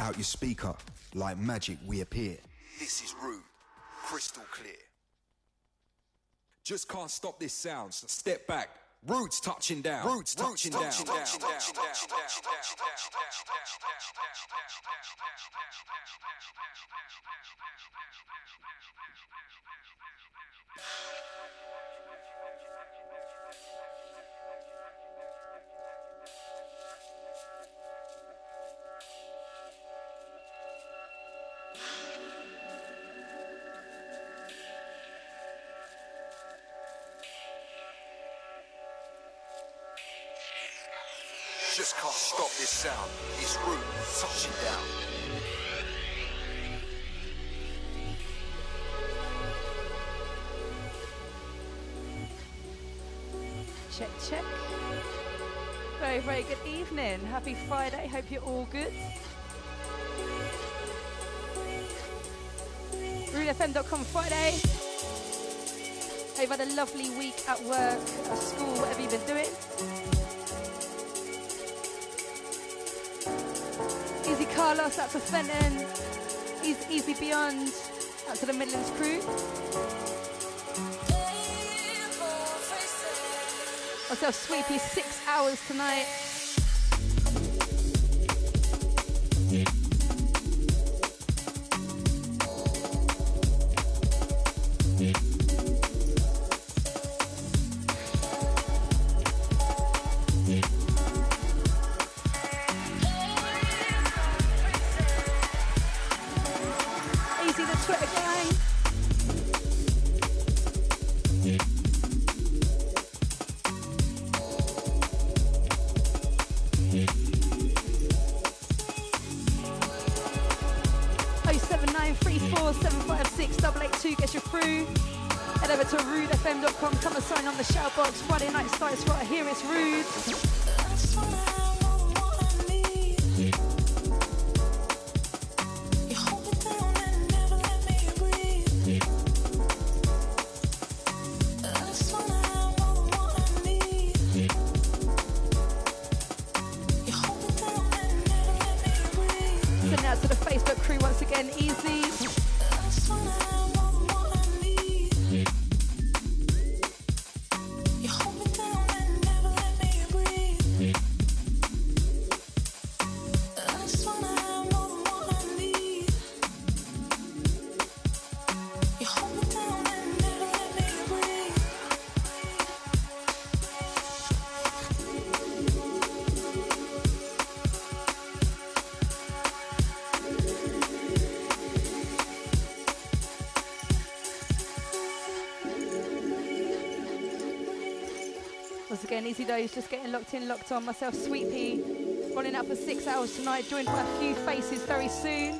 Out your speaker, like magic we appear. This is Rude, crystal clear. Just can't stop this sound, so step back. Roots touching down. Roots touching down. Just can't stop this sound. It's Rude touching down. Check, check. Very, very good evening. Happy Friday. Hope you're all good. RudeFM.com Friday. Hope you've had a lovely week at work, at school, whatever you've been doing. Easy Carlos out to Fenton. Easy, easy Beyond out to the Midlands crew. Myself Sweet Pea, six hours tonight. Again, days, just getting locked in, locked on. Myself, Sweet Pea, running out for six hours tonight, joined by a few faces very soon.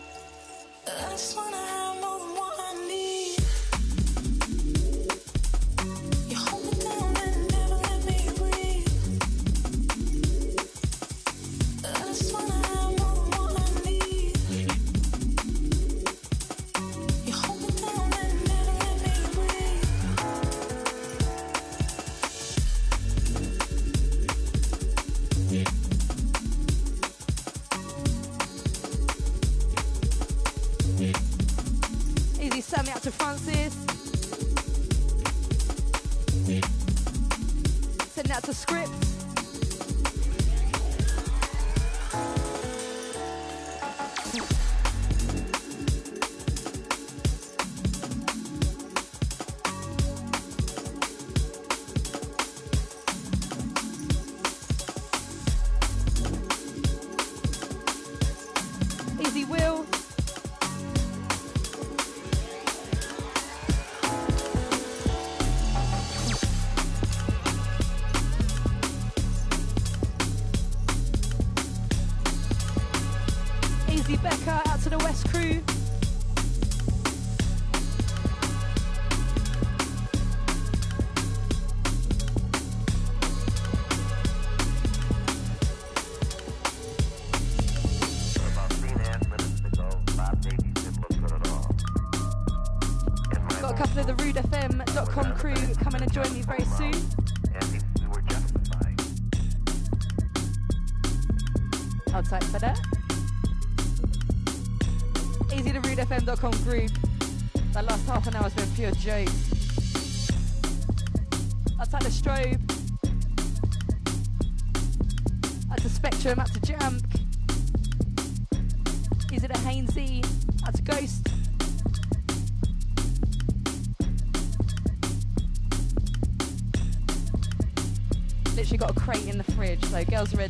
Fridge, so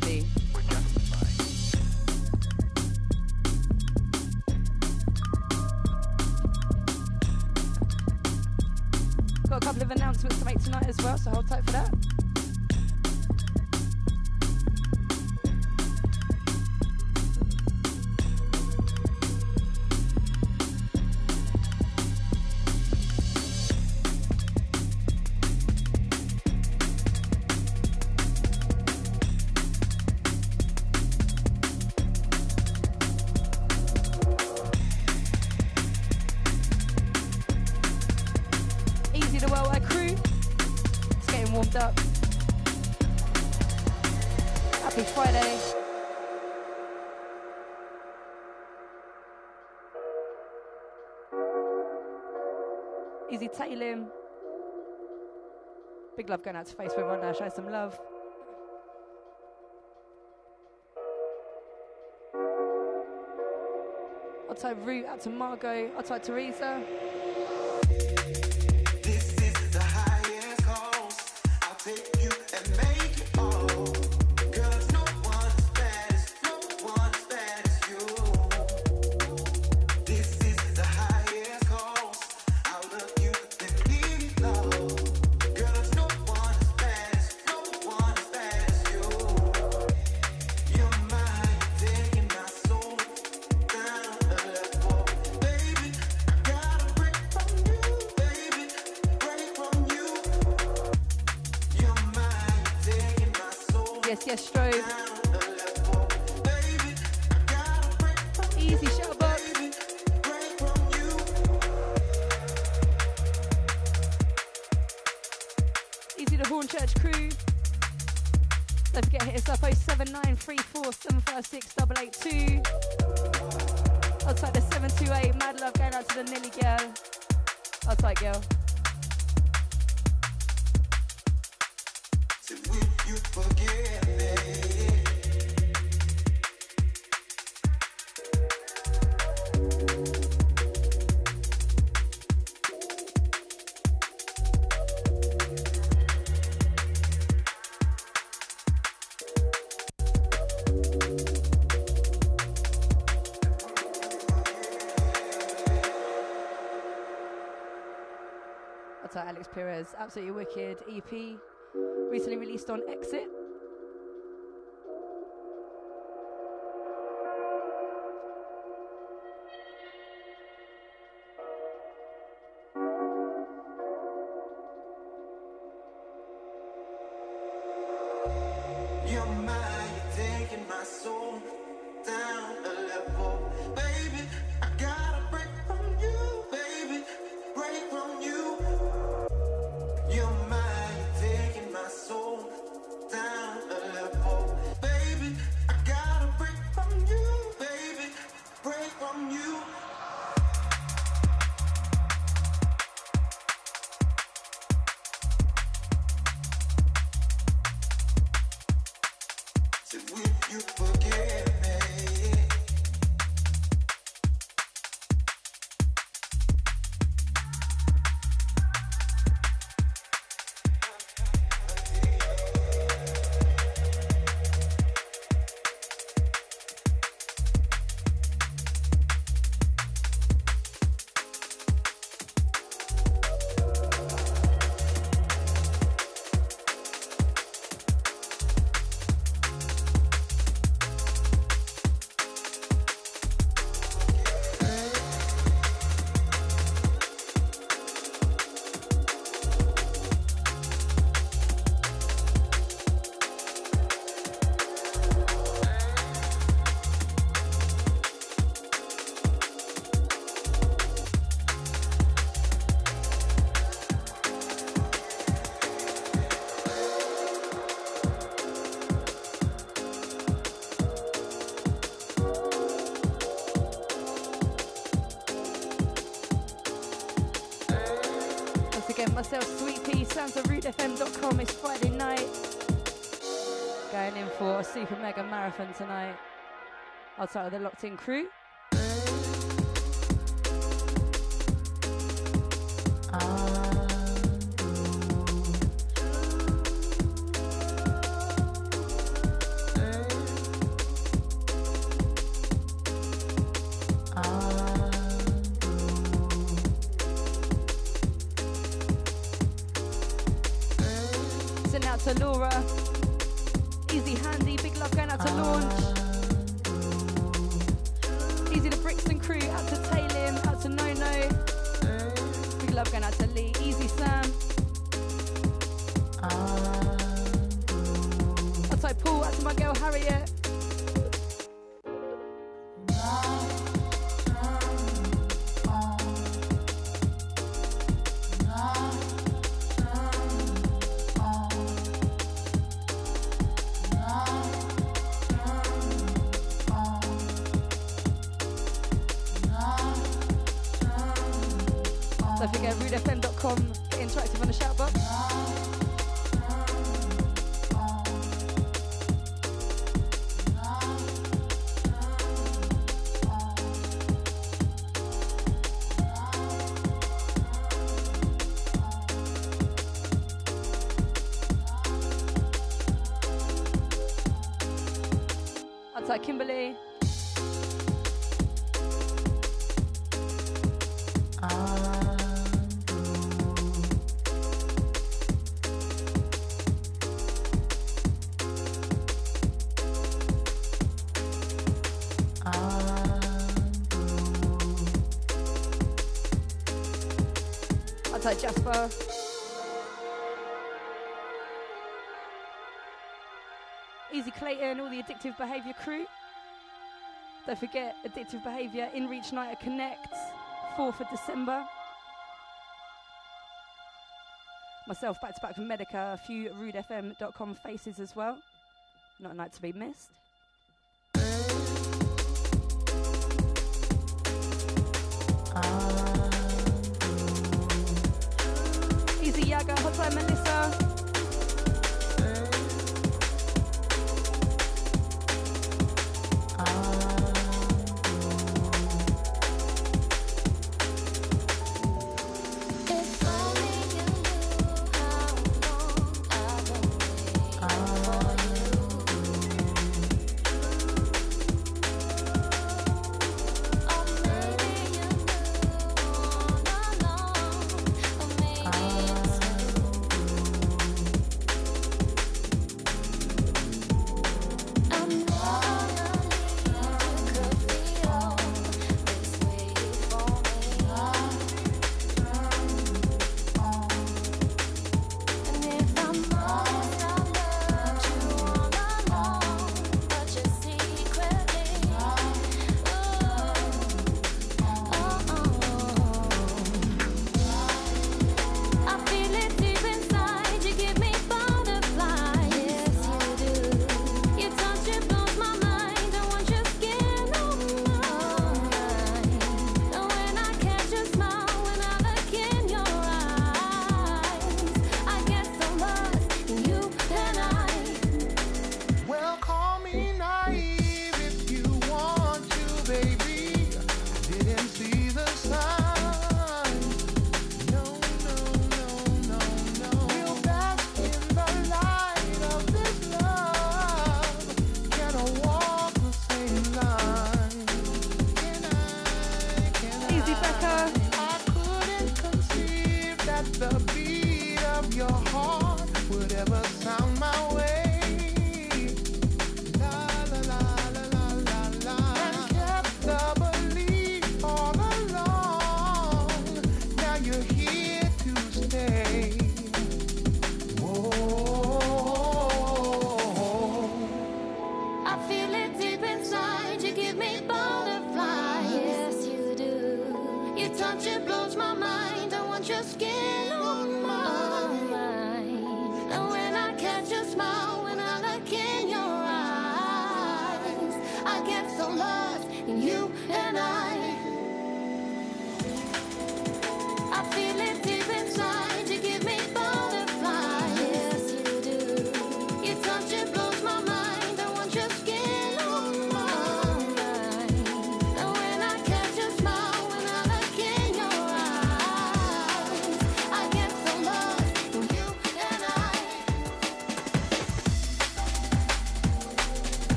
Big love going out to Facebook right now. Show some love. I'll type Root out to Margot. I'll type Teresa. to the Nelly girl. Outside girl. As absolutely Wicked EP, recently released on Exit. Super mega marathon tonight. Outside of the locked in crew. Outside Jasper. Uh, Easy Clayton, all the addictive behaviour crew. Don't forget Addictive Behaviour in Reach Night at Connect, 4th of December. Myself back to back from Medica, a few rudefm.com faces as well. Not a night to be missed. Easy Melissa.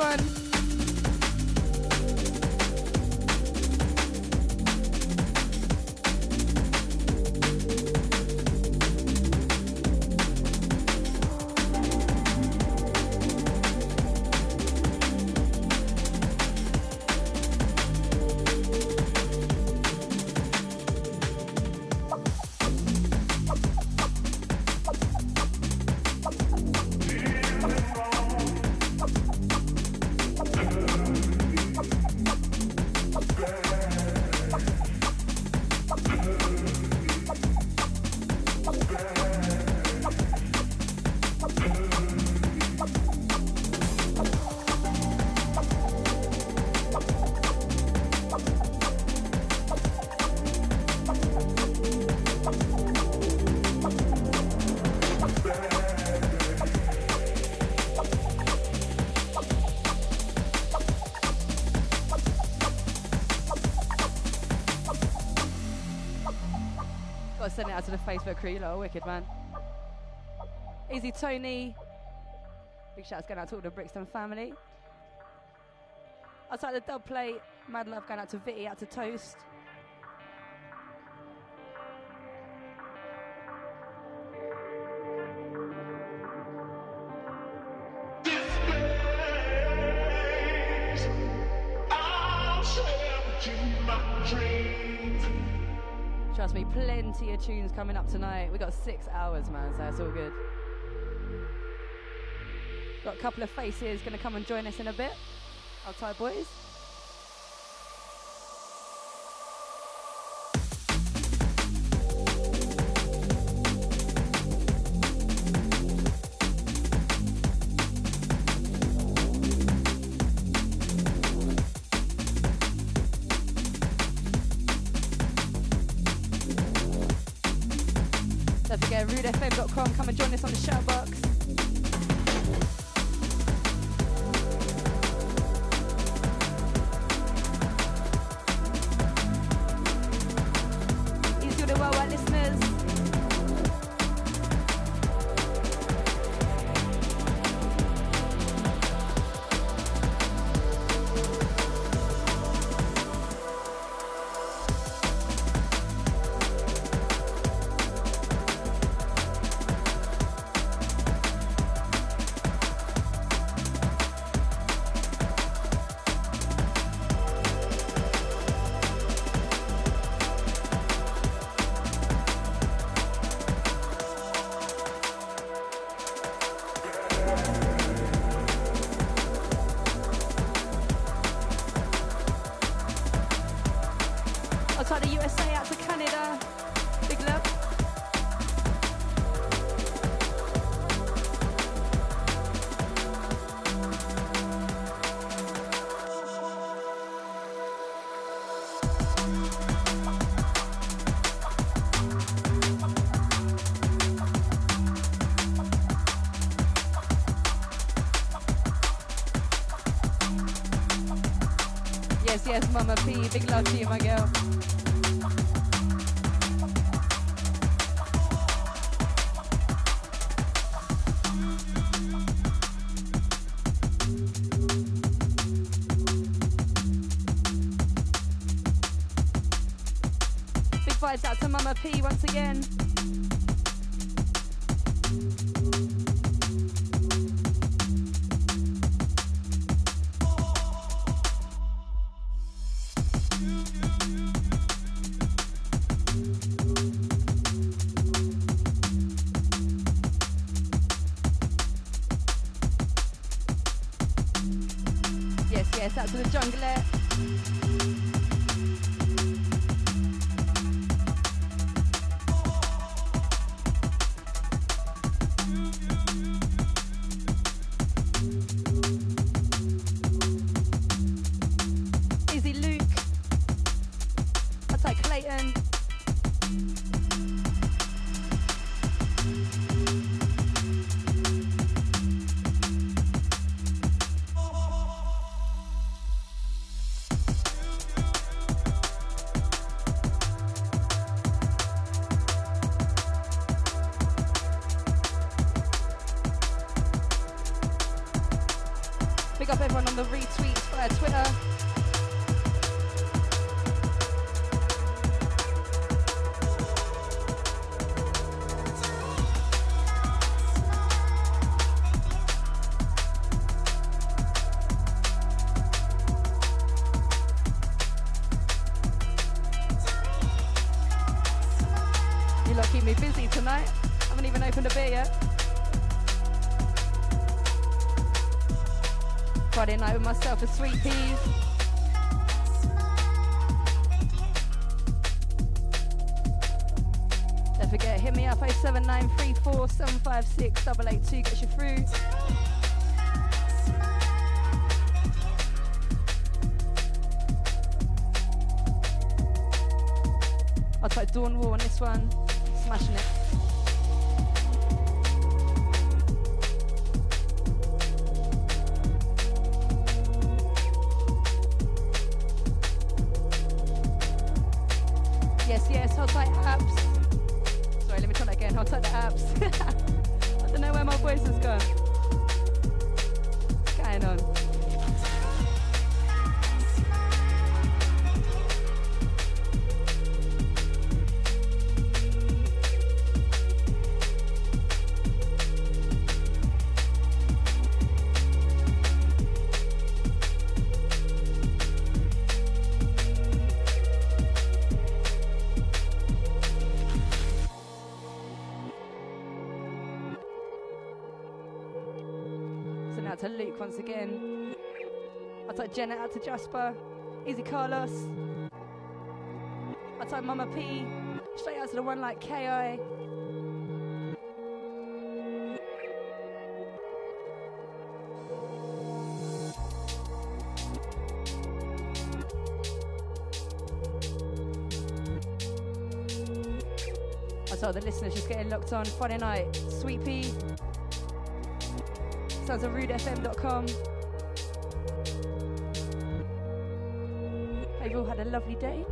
one. Facebook crew, you lot are wicked, man. Easy Tony. Big shouts going out to all the Brixton family. Outside the dub plate, mad love going out to Vitty, out to Toast. Trust me, plenty of tunes coming up tonight. We got six hours, man, so that's all good. Got a couple of faces going to come and join us in a bit. Outside boys. rudefm.com. Come and join us on the show, Big once again. I take Jenna out to Jasper, Easy Carlos. I take Mama P straight out to the one like KI. So the listeners just getting locked on Friday night, Sweet Pea, to us rudefm.com. Hope you all had a lovely day.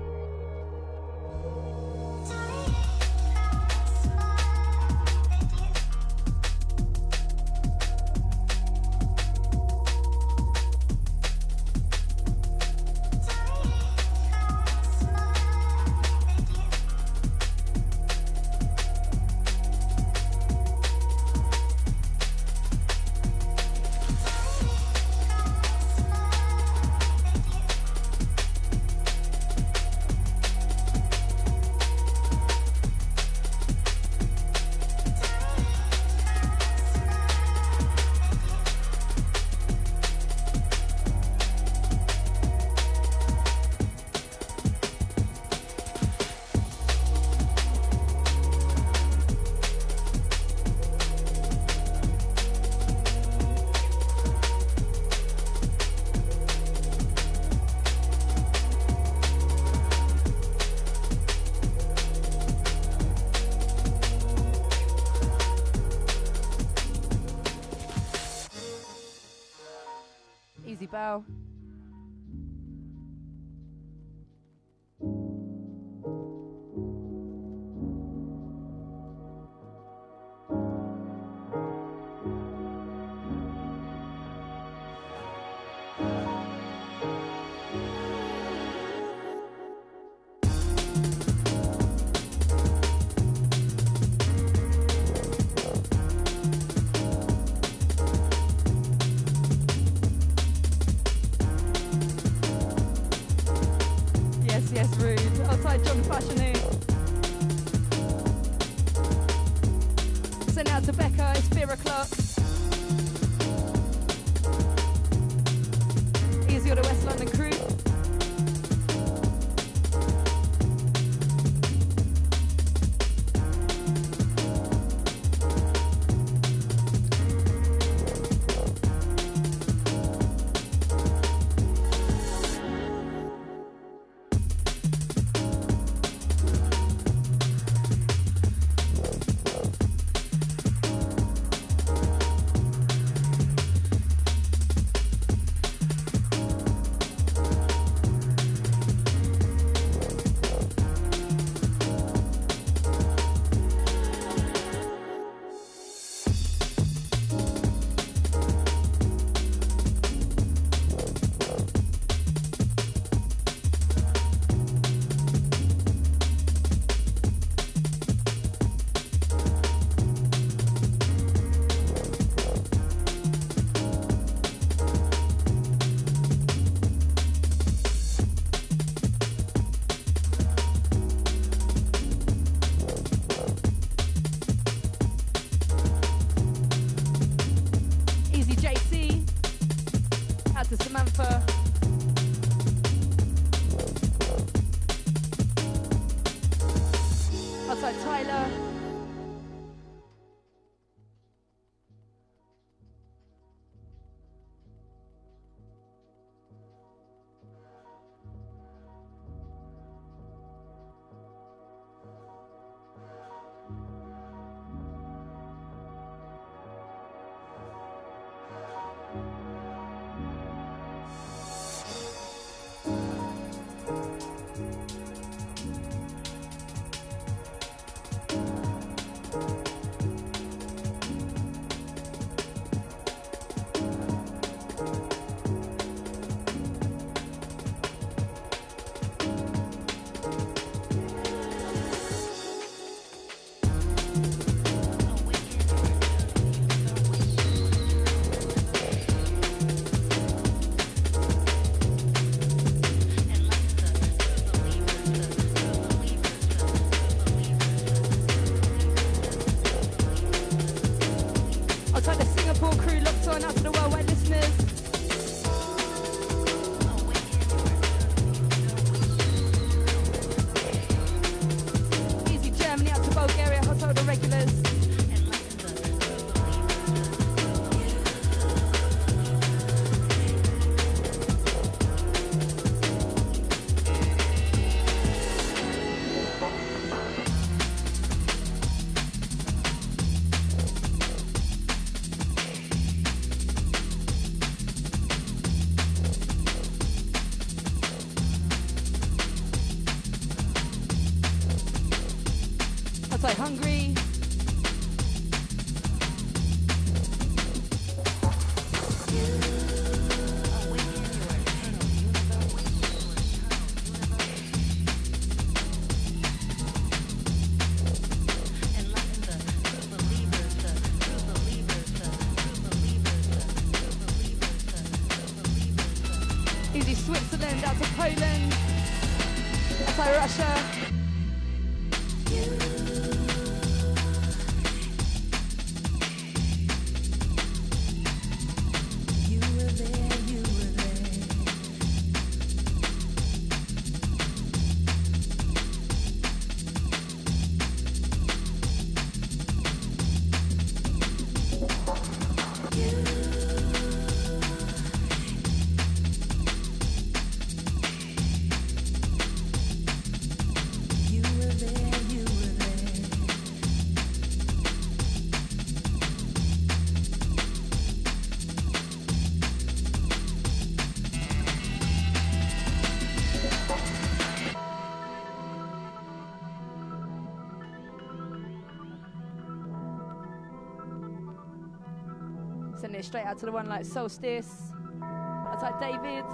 Straight out to the one like Solstice. That's like David.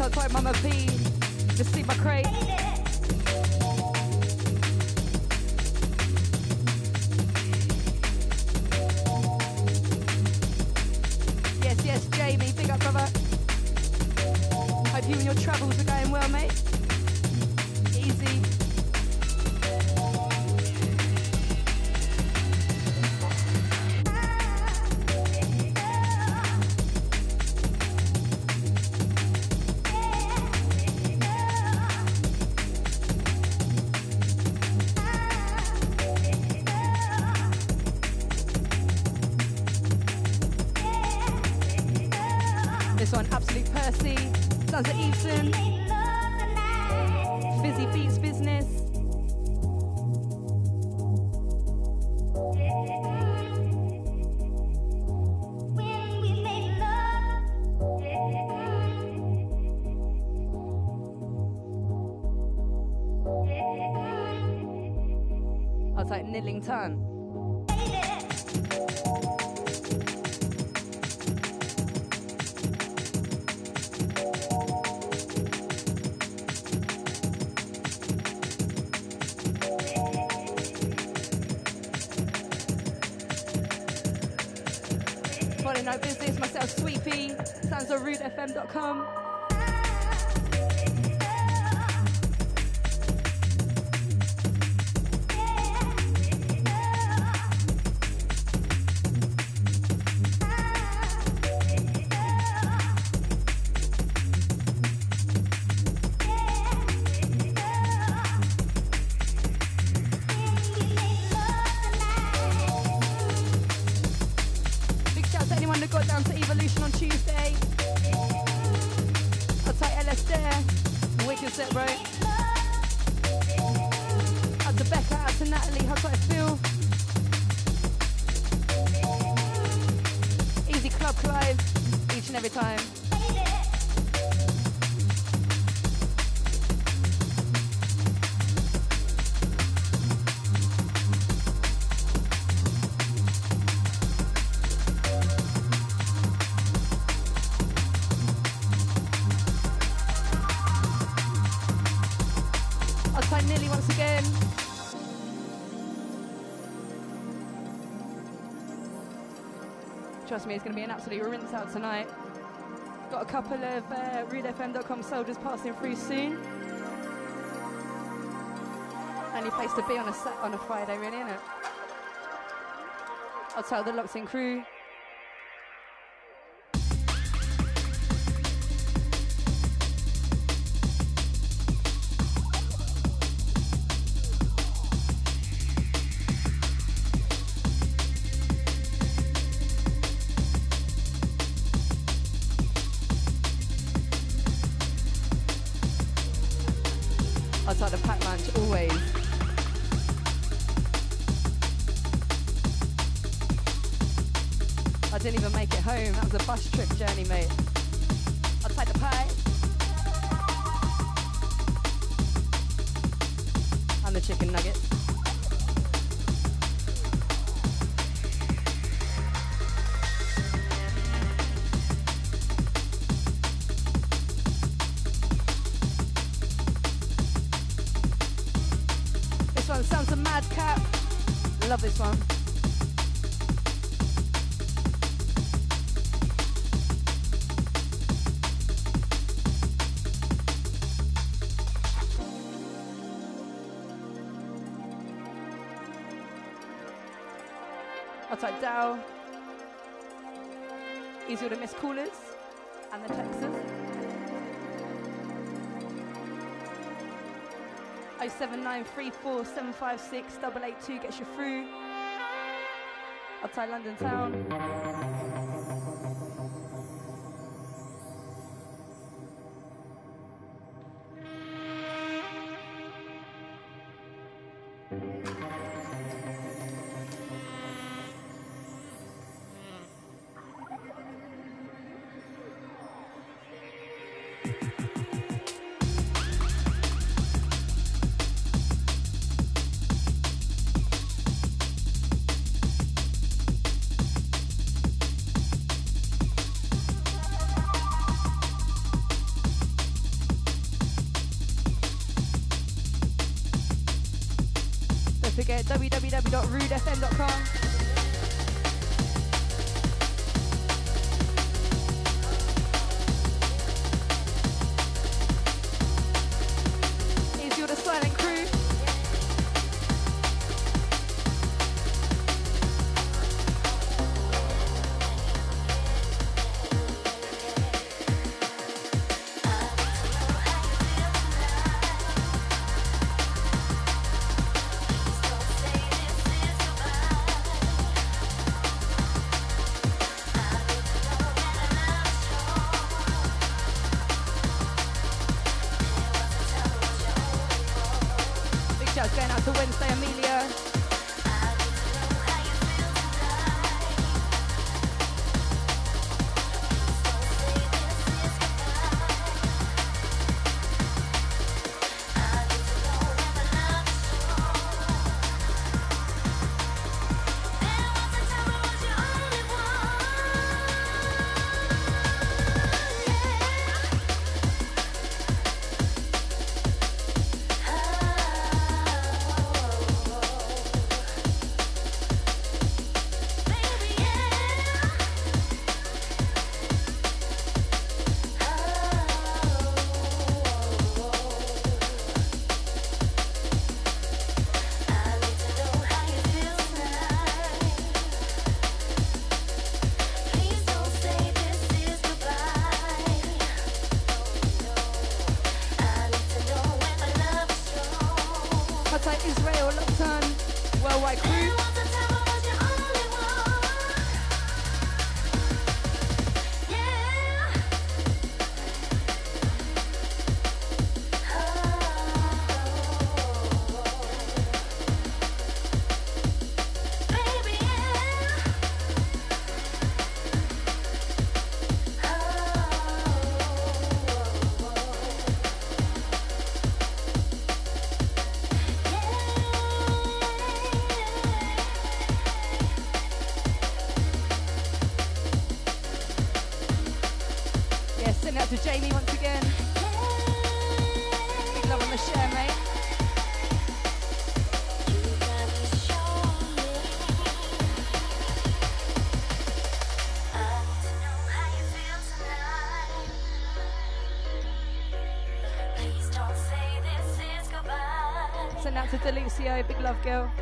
I'll try Mama P. take me, it's going to be an absolute rinse out tonight. Got a couple of uh, RudeFM.com soldiers passing through soon. Only place to be on a Sat on a Friday, really, isn't it? I'll tell the locked in crew. Outside the pack lunch always. I didn't even make it home. That was a bus trip journey, mate. 07934756882 gets you through. Outside London town. To Delicio, big love girl.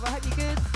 Nine.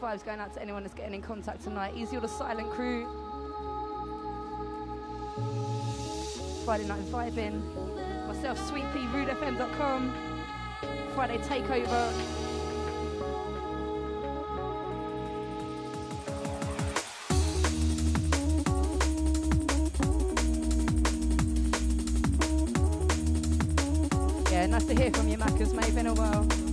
Vibes going out to anyone that's getting in contact tonight. Easy all the silent crew. Friday night vibing. Myself, Sweet Pea, rudefm.com. Friday takeover. Yeah, nice to hear from you, Macca's, mate. Been a while.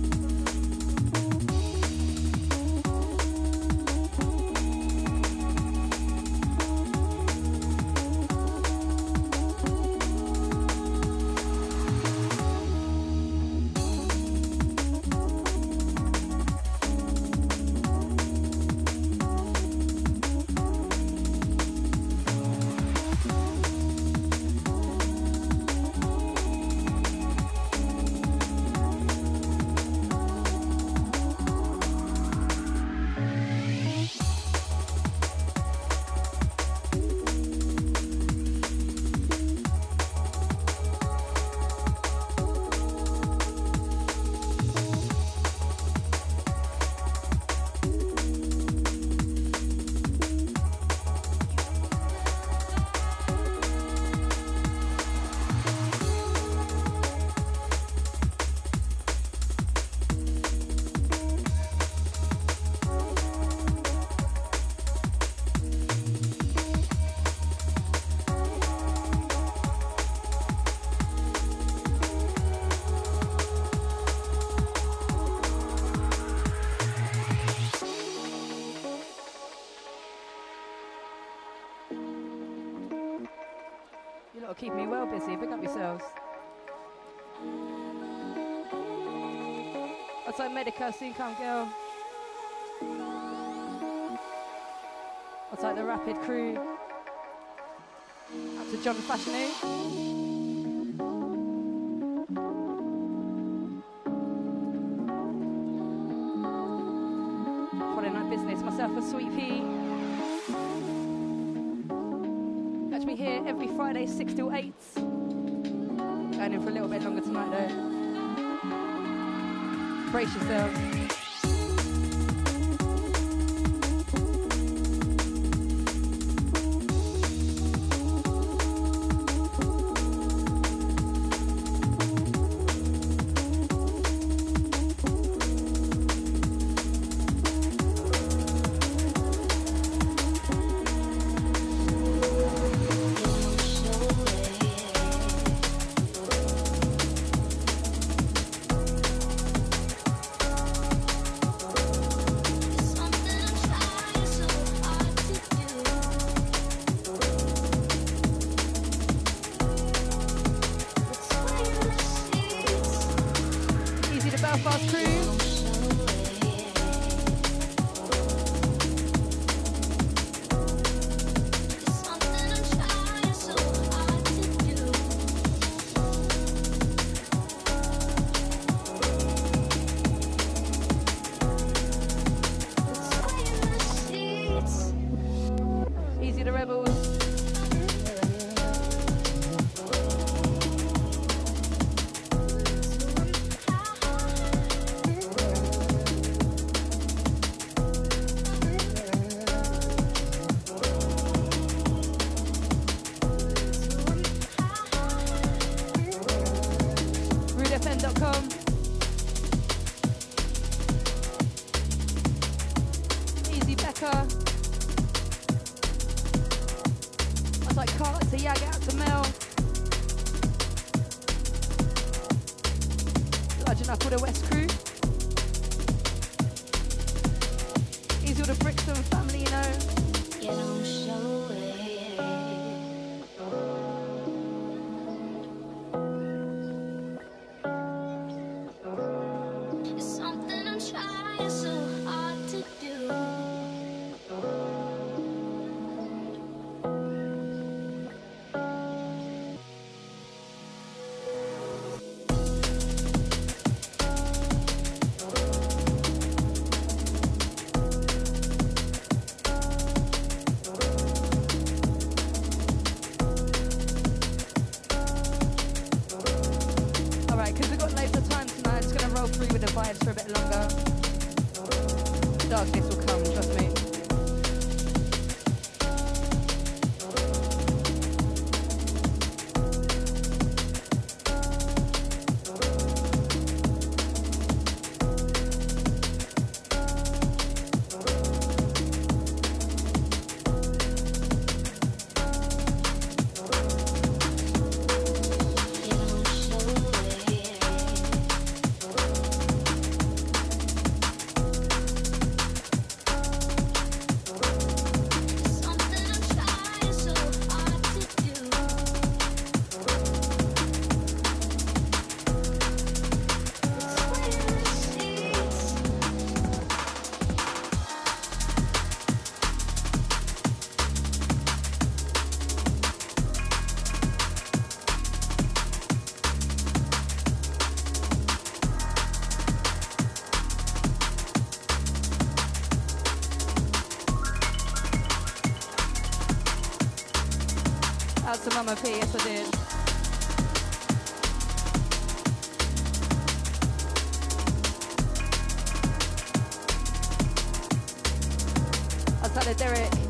Keeping me well busy. Pick up yourselves. Outside Medica, soon come, girl. Outside the Rapid crew. Out to John Fashionou. Friday, 6 till 8. Going in for a little bit longer tonight though. Brace yourselves. Out to Mama P, yes I Derek.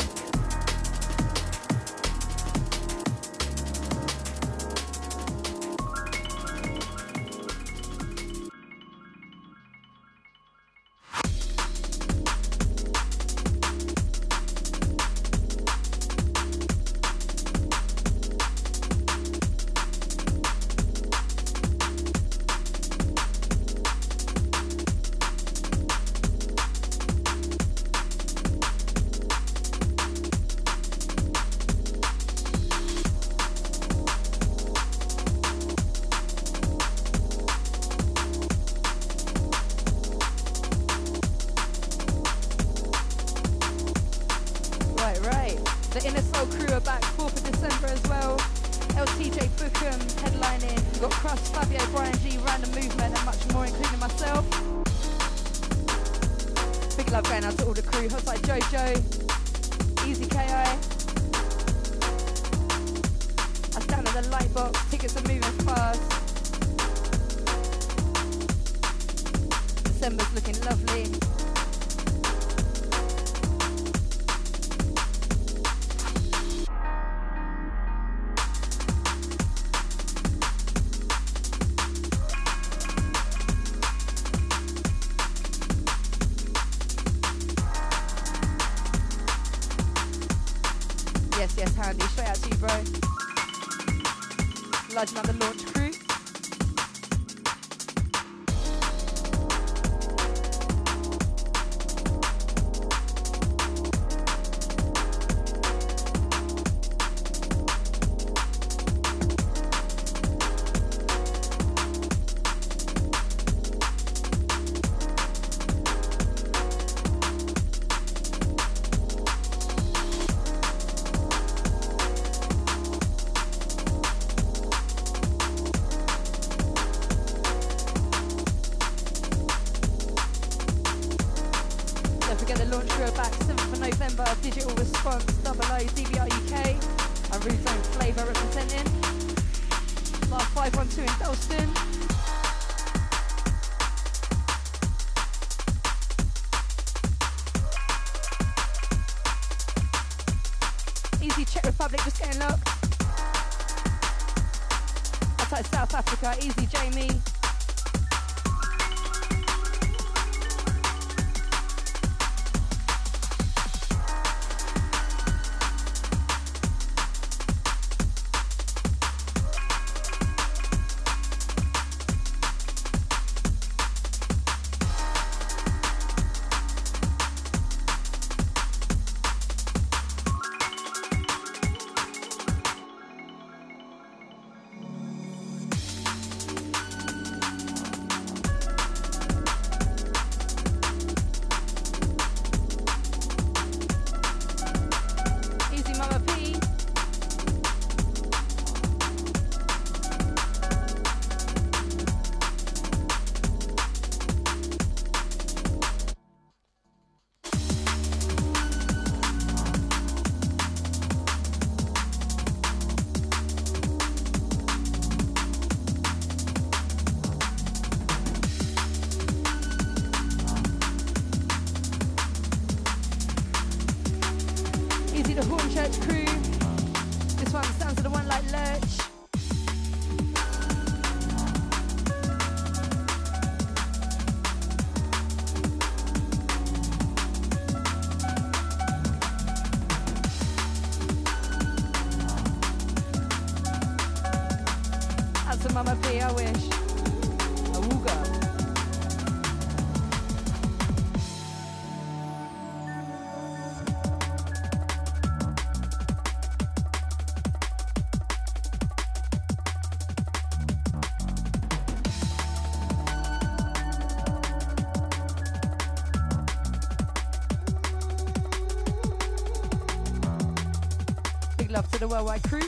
the Worldwide Crew.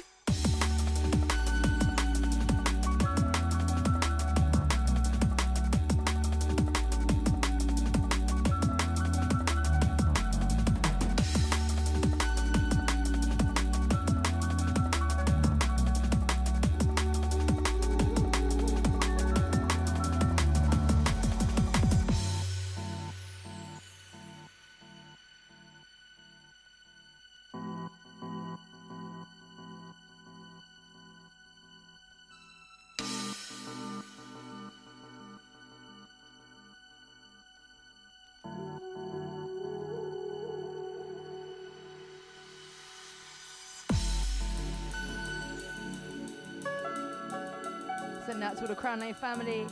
the Crown Lane family.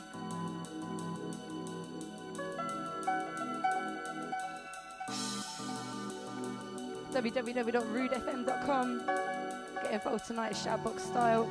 www.rudefm.com. Get involved tonight, shoutbox style.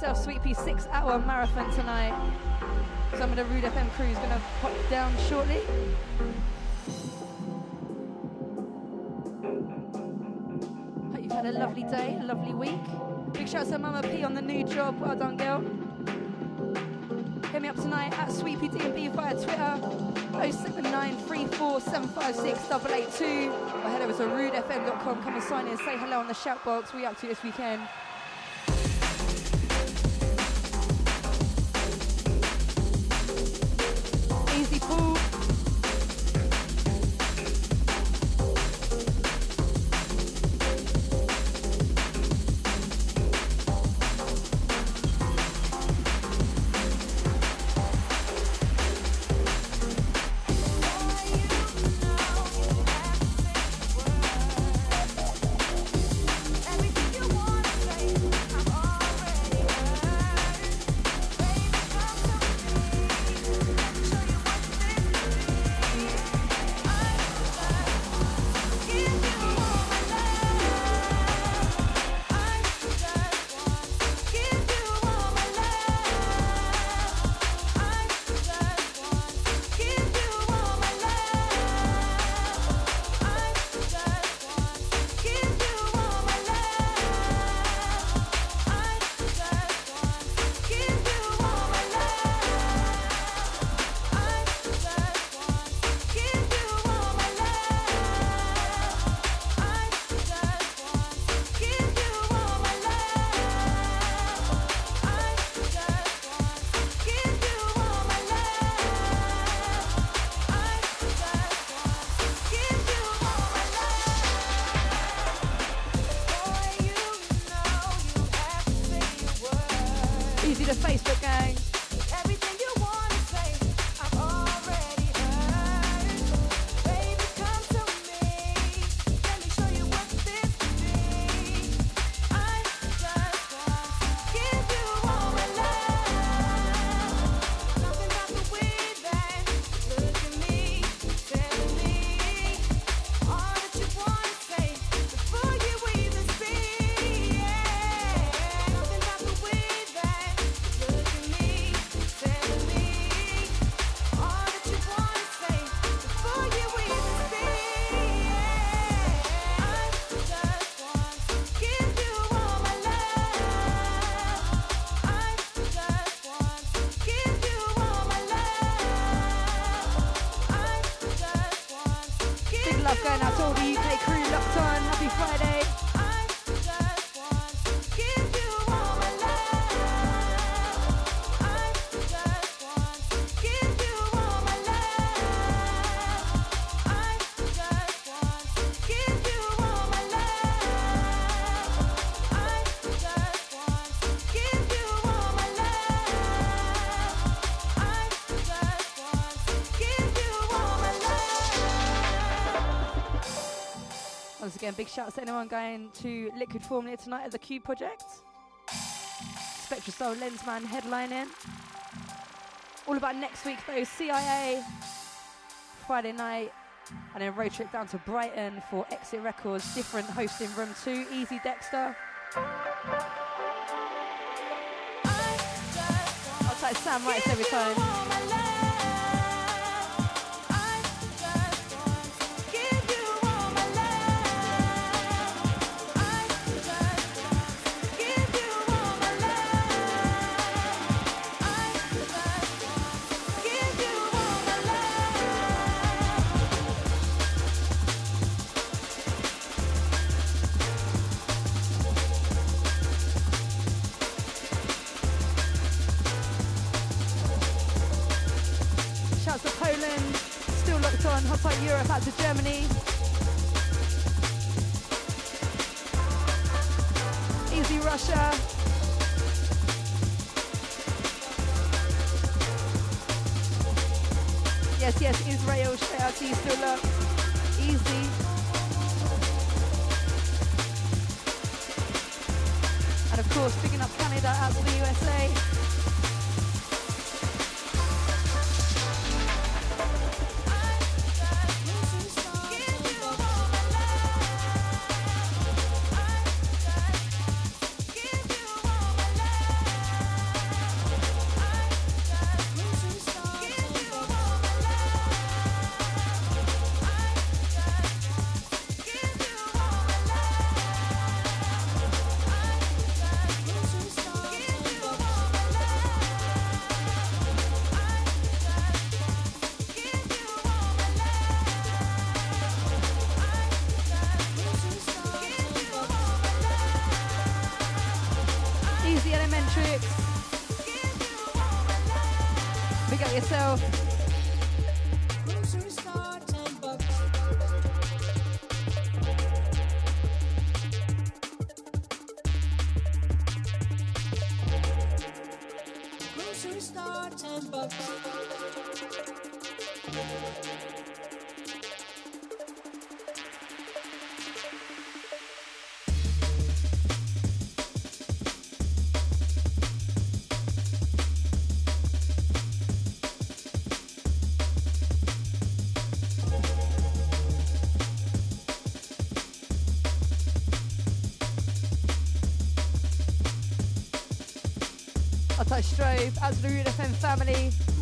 myself Sweet Pea six hour marathon tonight. Some of the Rude FM crew is going to pop down shortly. Hope you've had a lovely day, a lovely week. Big shout out to Mama P on the new job. Well done, girl. Hit me up tonight at Sweepy DMB via Twitter 079 or head over to rudefm.com. Come and sign in, say hello on the shout box. We up to this weekend. big shouts to anyone going to Liquid Formula tonight at the Cube Project. Spectre Soul Lenzman headlining. All about next week though, CIA, Friday night, and then road trip down to Brighton for Exit Records, different hosting room two, Easy Dexter. I'll type Sam right every time. To the Rude FM family.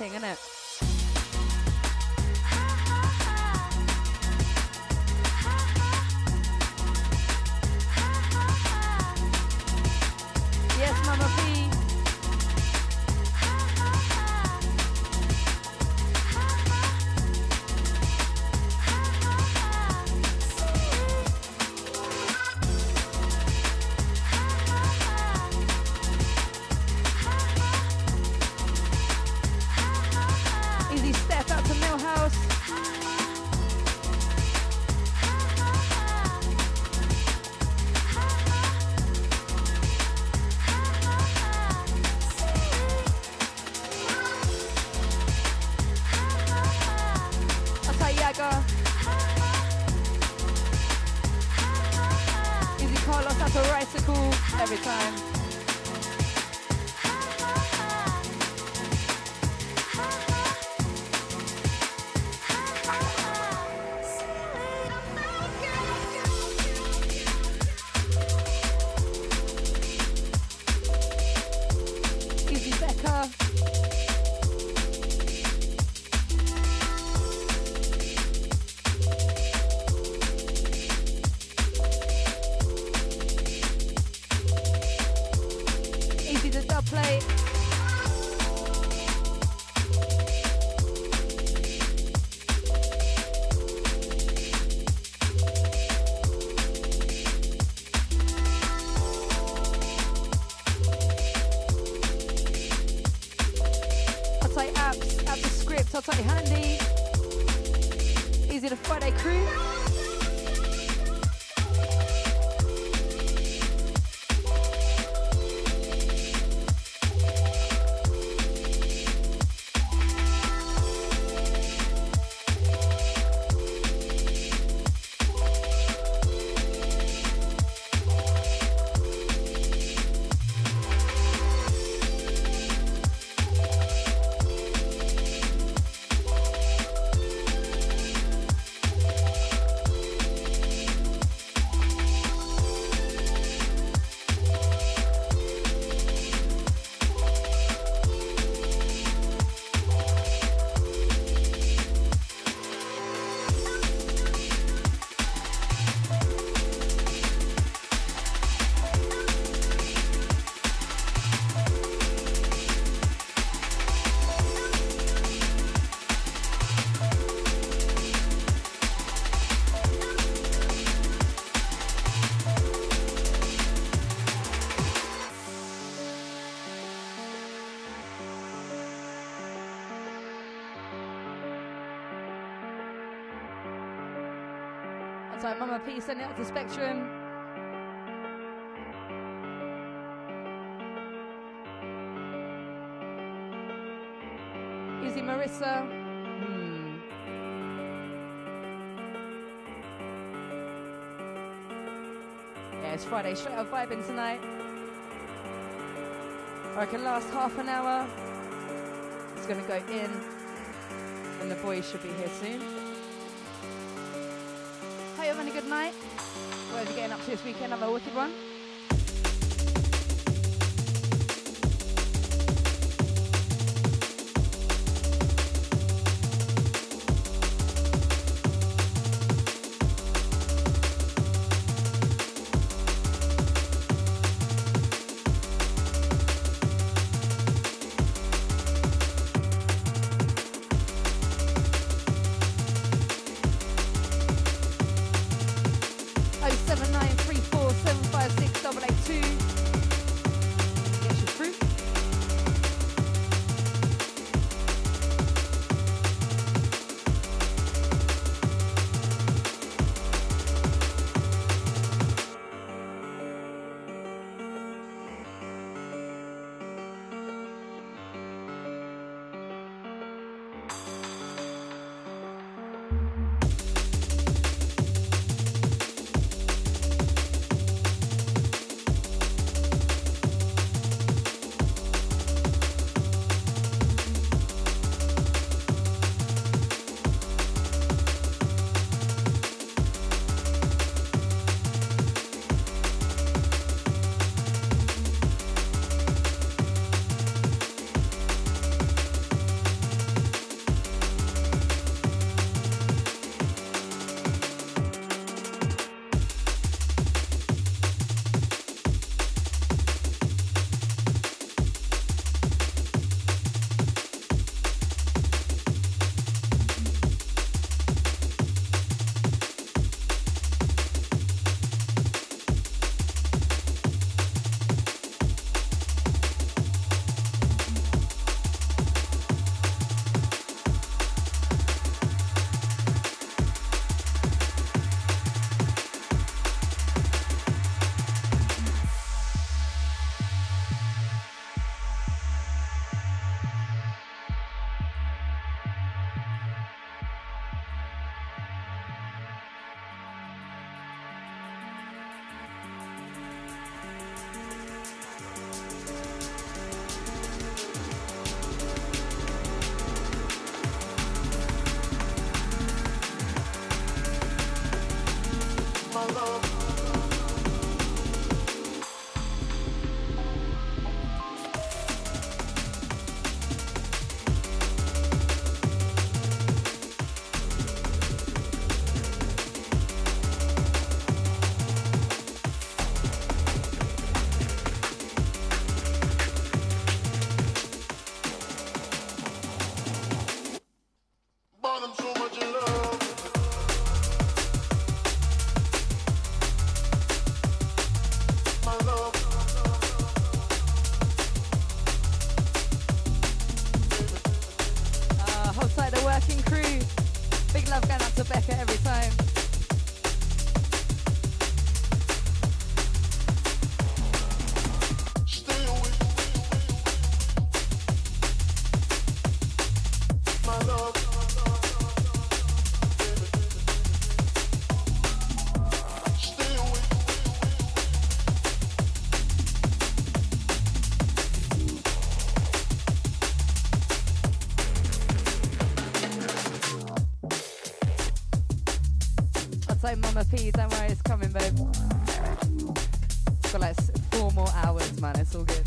Thing, innit? to Mama P, send it out to Spectrum. Izzy Marissa. Hmm. Yeah, it's Friday, straight up vibing tonight. I can last half an hour. It's gonna go in, and the boys should be here soon. Having a good night. Whatever you're getting up to this weekend, have a wicked one. Say Mama P, don't worry, it's coming, babe. Got like four more hours, man, it's all good.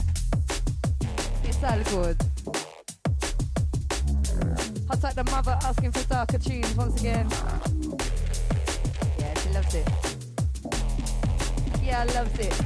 It's all good. I'll take the mother asking for darker tunes once again. Yeah, she loves it. Yeah, I loves it.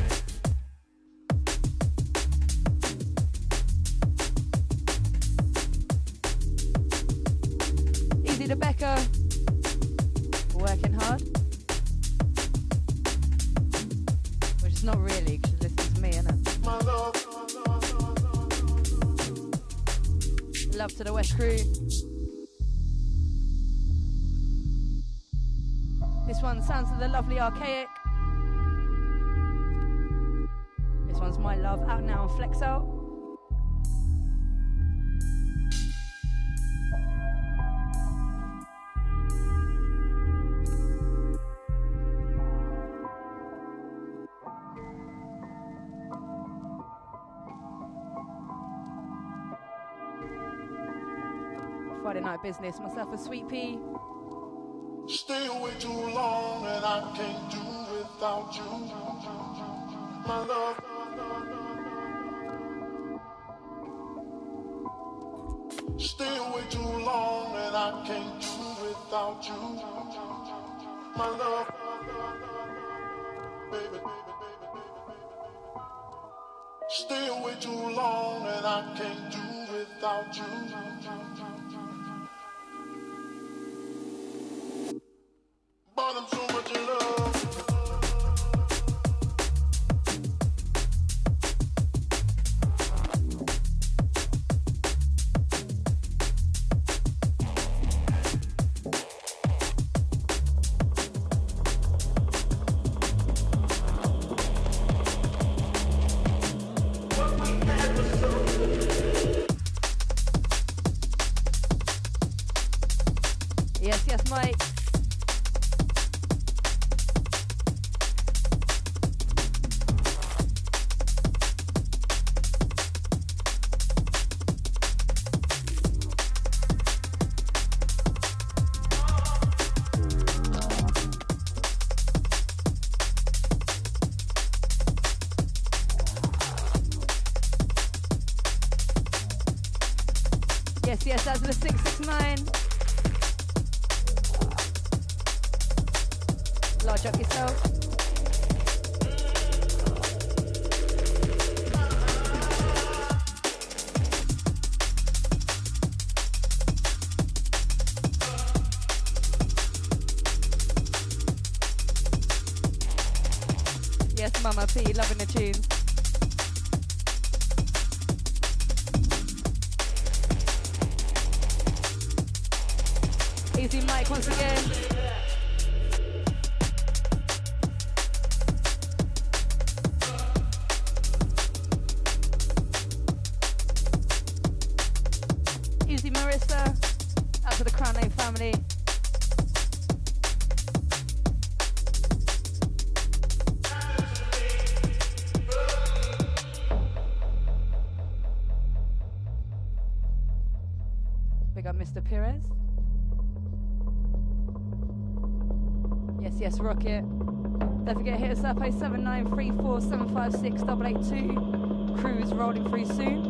Night business. Myself a sweet pea. Stay away too long and I can't do without you. My love. Stay away too long and I can't do without you. My love. Stay away too long and I can't do without you. Rocket. Don't forget, hit us up 07934 756 882. Cruise rolling through soon.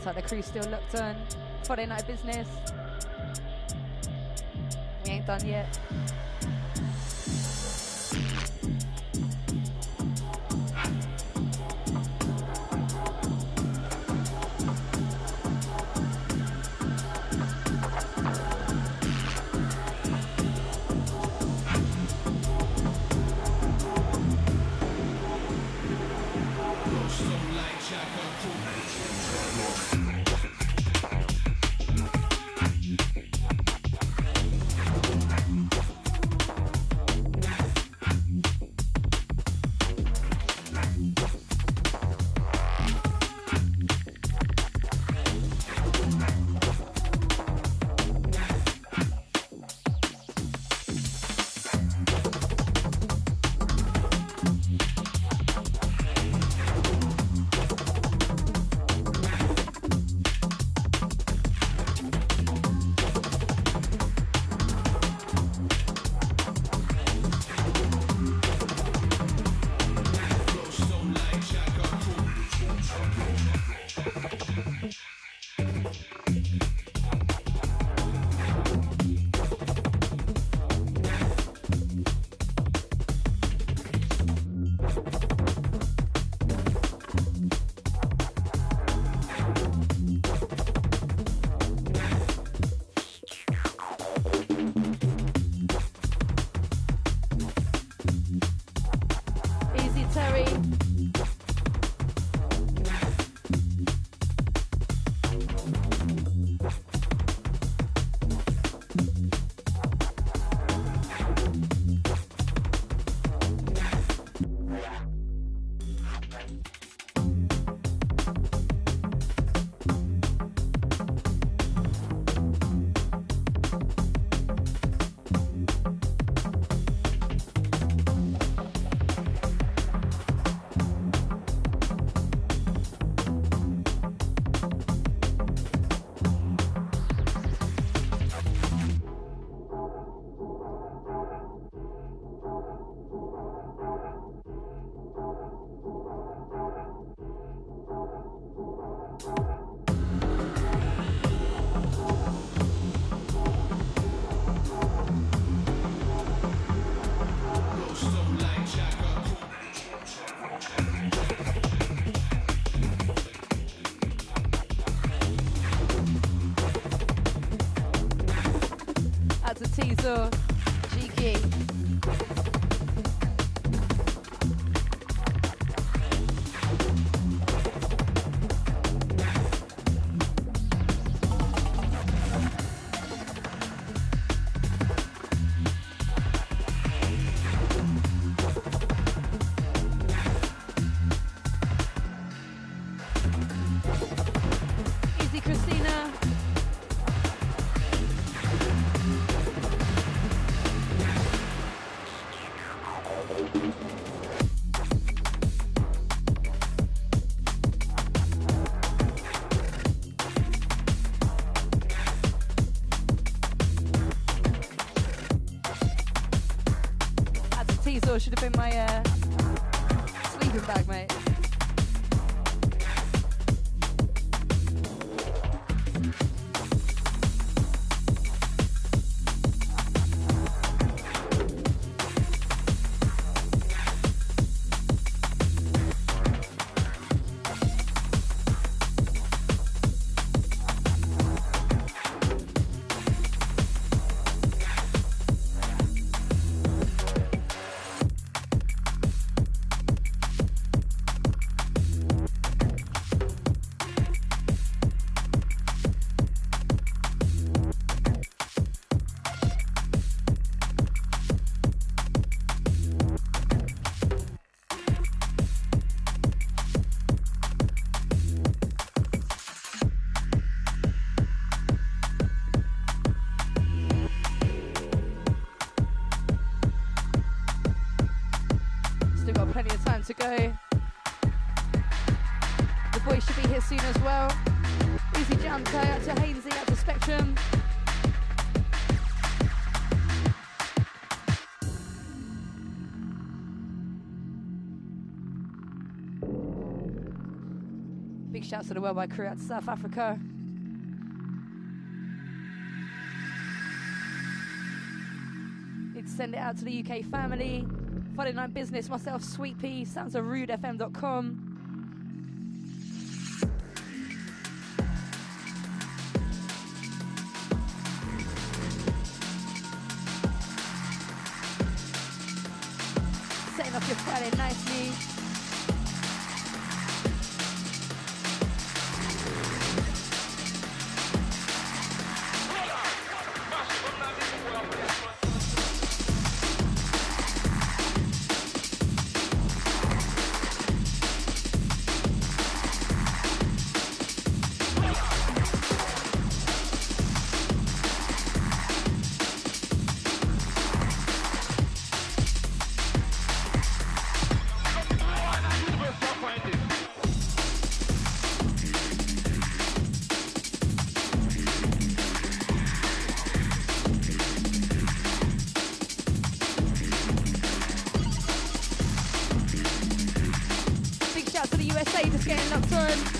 Looks like the crew still looked on. Friday night business. We ain't done yet. To the worldwide crew out to South Africa. Need to send it out to the UK family. Friday Night Business, myself, Sweet Pea, rudefm.com. getting locked on.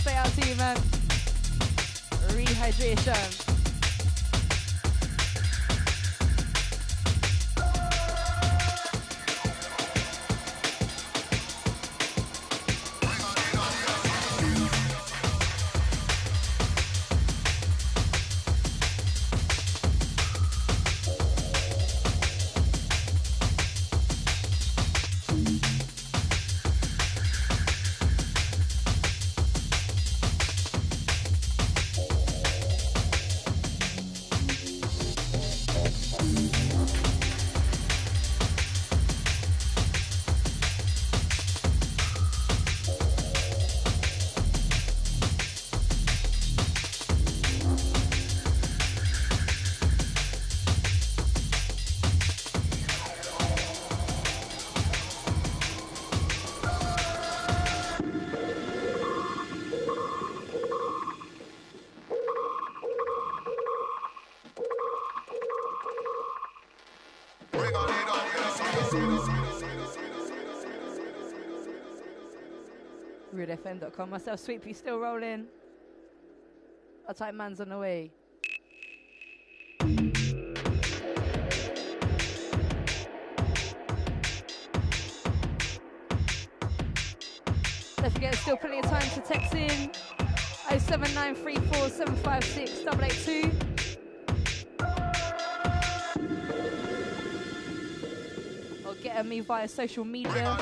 Stay out to you, man. Rehydration. RudeFM.com. Myself, Sweet still rolling. Our type man's on the way. Don't forget, still plenty of time to text in. 07934 756 882. Or get at me via social media.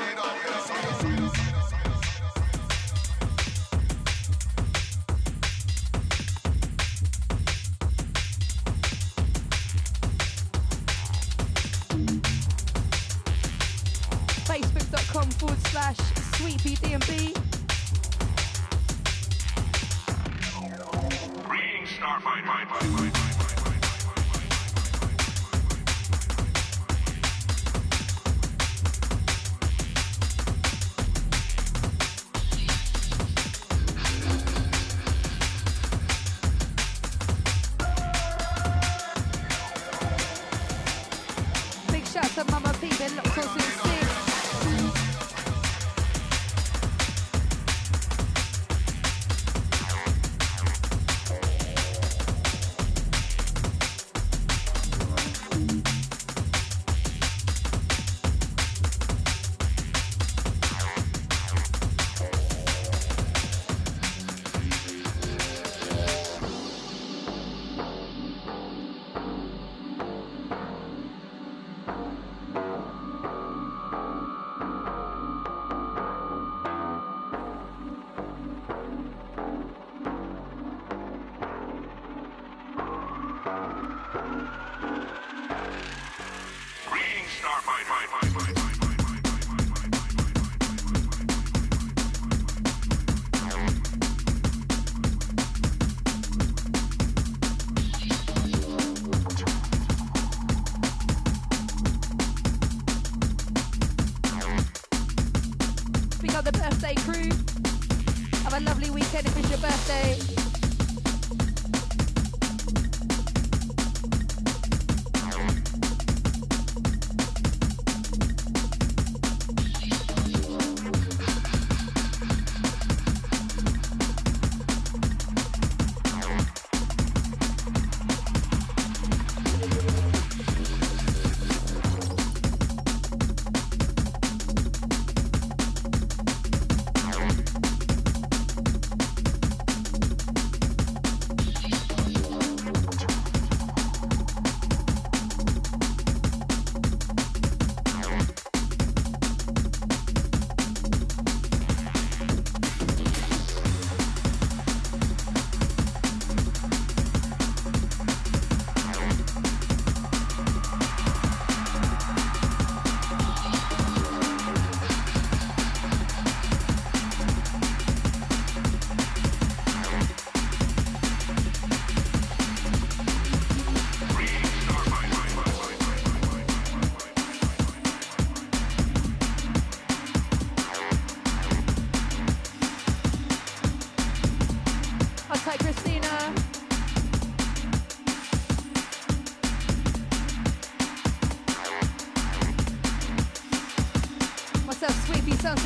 Myself, Sweet Pea, sounds.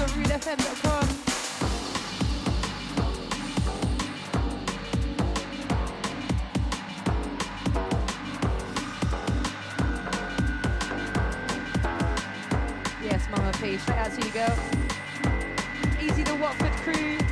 Yes, Mama P, shout out to you, girl. Easy the Watford crew.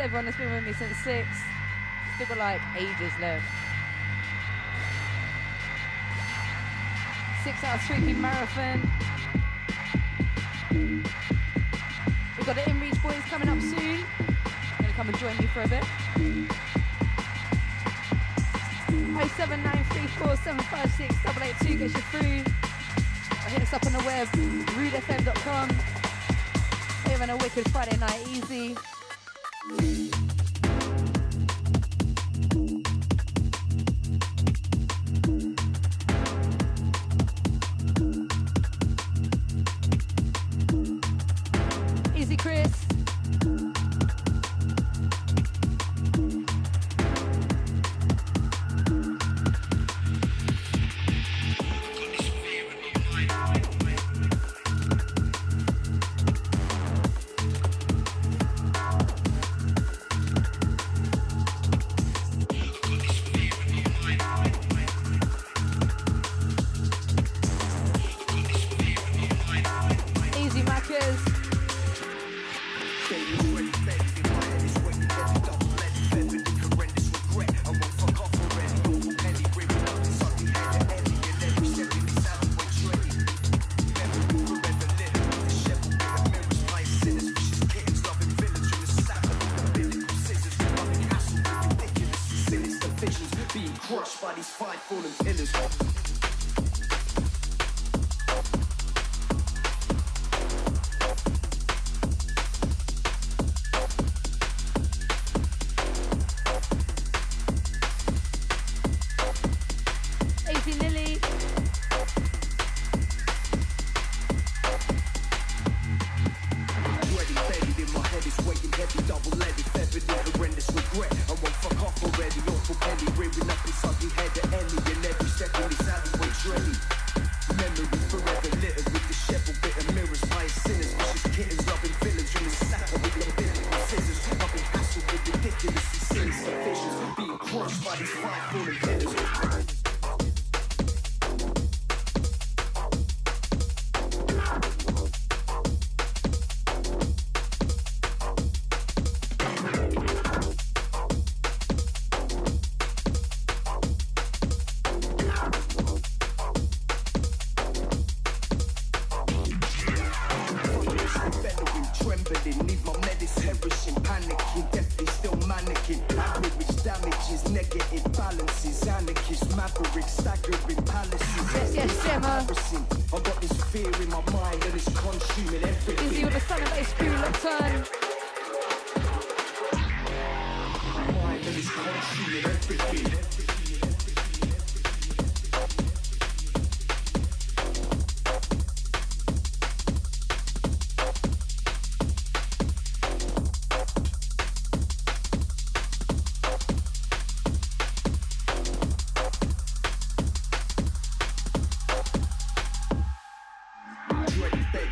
Everyone that's been with me since six. Still got like ages left. Six hour Sweet Pea marathon. We've got the InReach boys coming up soon. Gonna come and join me for a bit. 07934756882 gets you through. Or hit us up on the web, rudefm.com. Having a wicked Friday night. Easy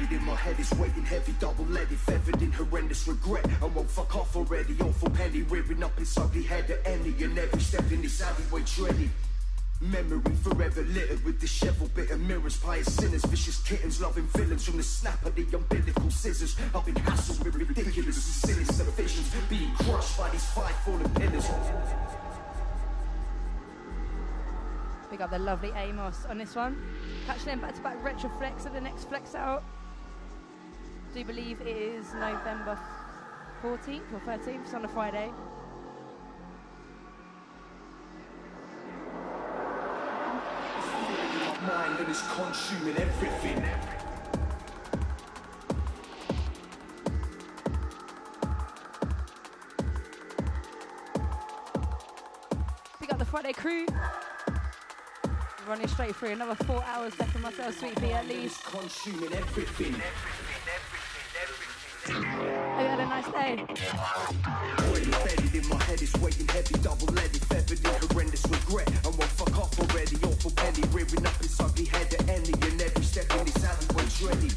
Dreaded, bedded in my head, it's weighing heavy, double-leaded, feathered in horrendous regret. I won't fuck off already, awful penny, rearing up its ugly head at any and every step in this alleyway dreaded. Memory forever littered with disheveled bitter mirrors, pious sinners, vicious kittens, loving villains from the snap of the umbilical scissors. I've been hassled with ridiculous and sinister visions, being crushed by these five fallen pillars. Big up the lovely Amos on this one. Catching them back to back retro flex at the next flex out. I do believe it is November 14th or 13th, it's on a Friday. Mind and it's consuming everything. the Friday crew. Running straight through another four hours left for myself, Sweet Pea at least. Consuming everything. Hope nice. Already in my head, it's weighing heavy, double leaded, feathered in horrendous regret. Won't fuck off already, awful penny, rearing up his ugly head at any and every step in this alleyway dready.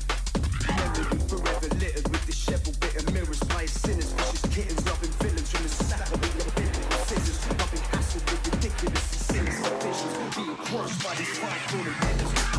Memory forever littered with disheveled bit of mirrors, playing sinners, vicious kittens, loving villains from the satellite of biblical scissors. I've with ridiculous and sinister being crushed by these five corner dinners.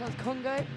One. Congo.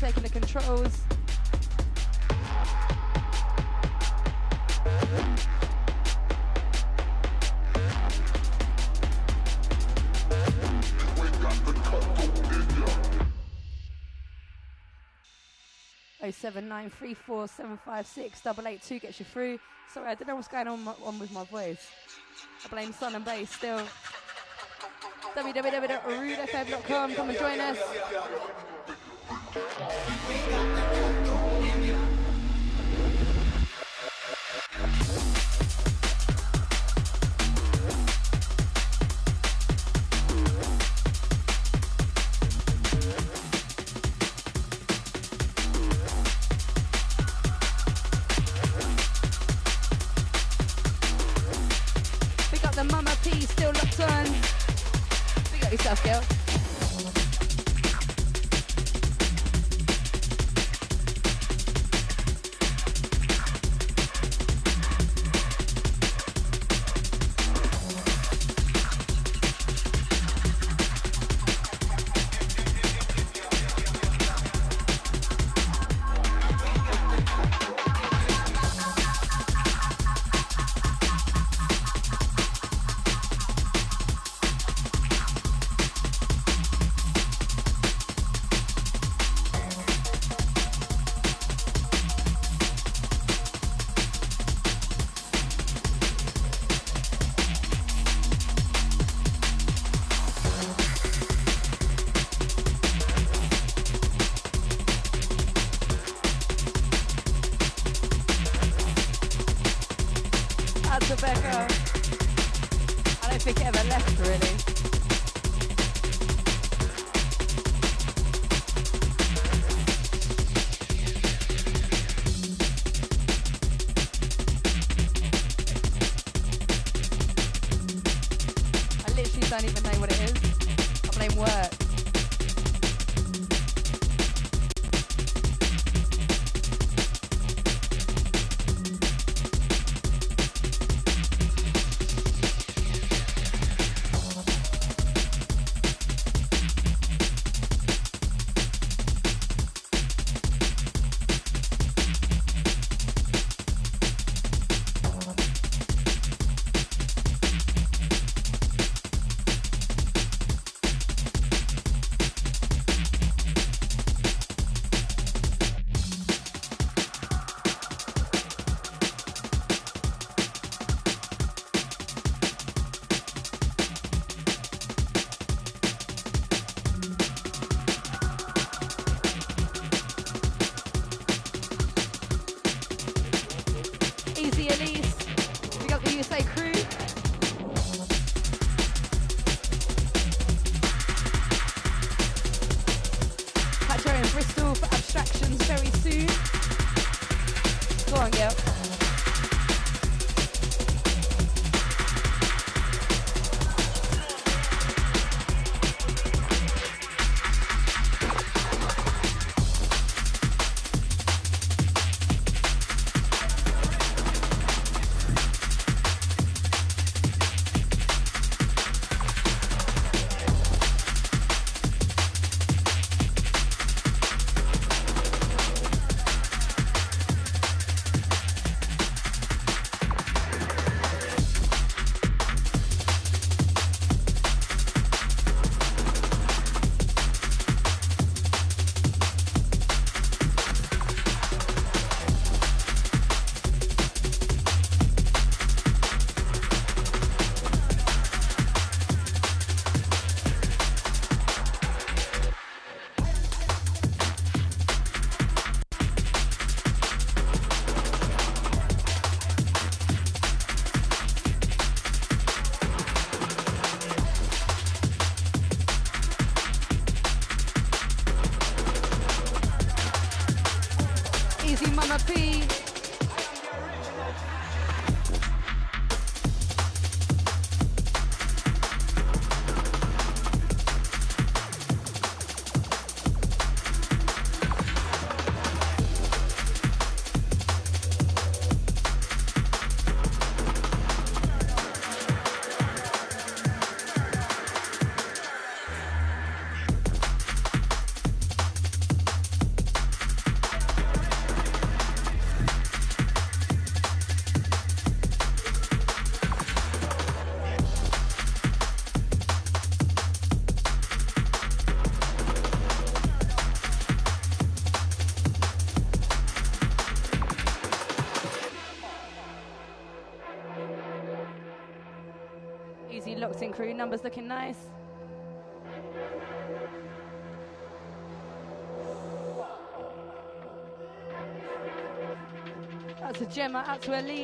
taking the controls. Oh seven nine three four seven five six double eight two gets you through. Sorry, I don't know what's going on, on with my voice. I blame sun and bass still. www.arudfm.com. Come and join us. Metro in Bristol for Abstractions very soon. Go on, girl. Maxwell Lee.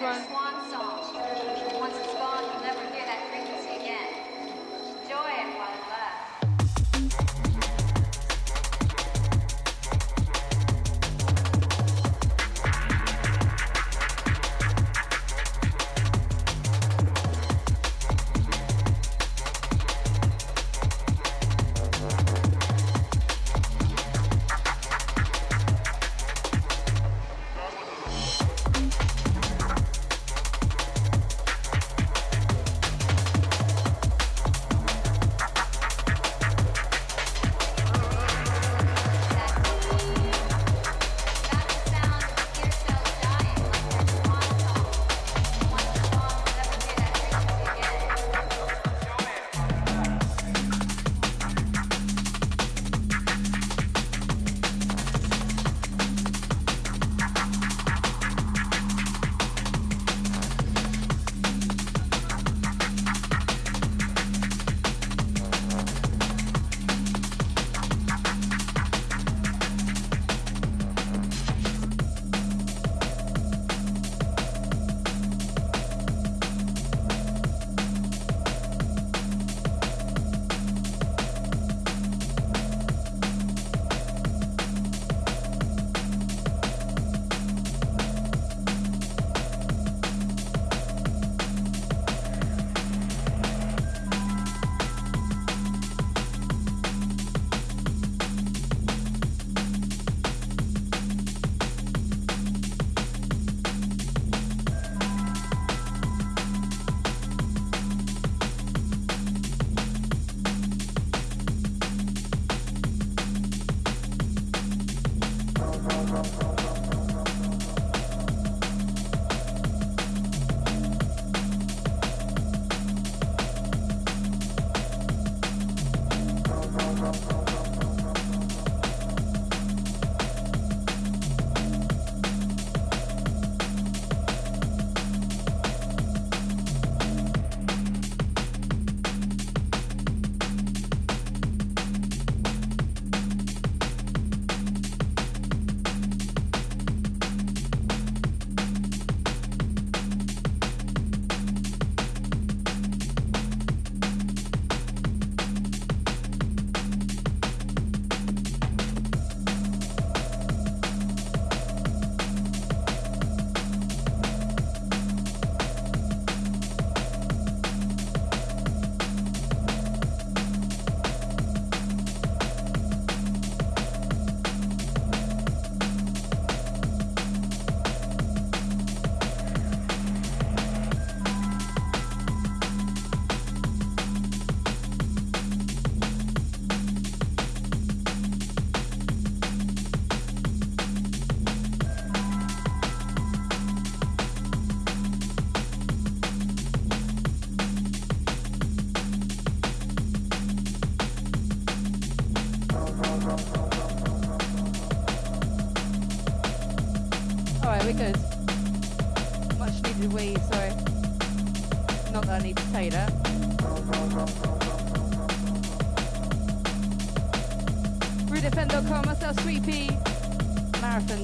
this one. because much needed weed, so not that I need to say that. RudeFM.com, myself, Sweepy, Pea, Marathon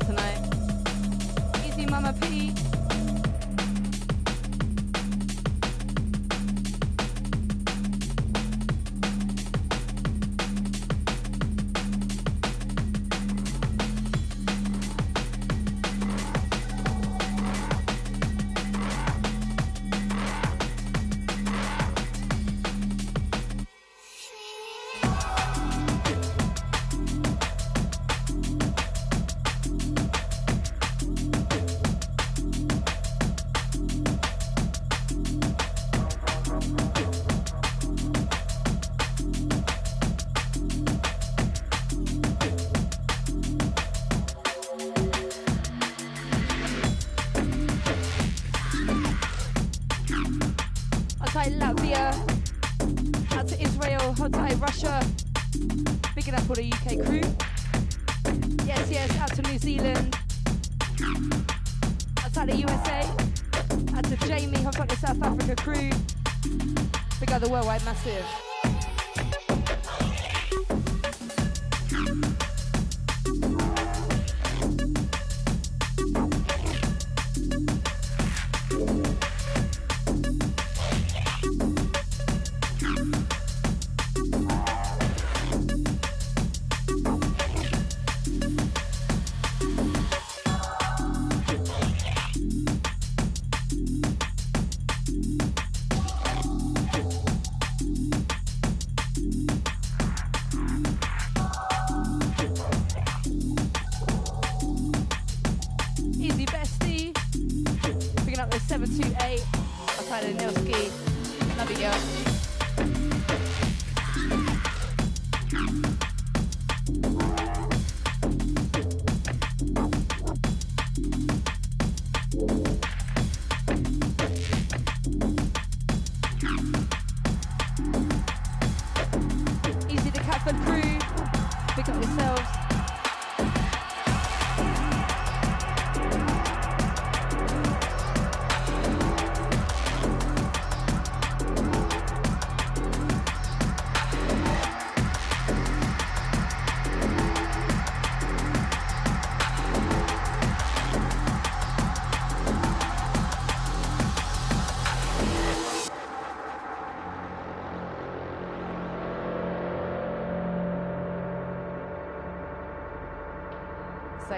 nascer.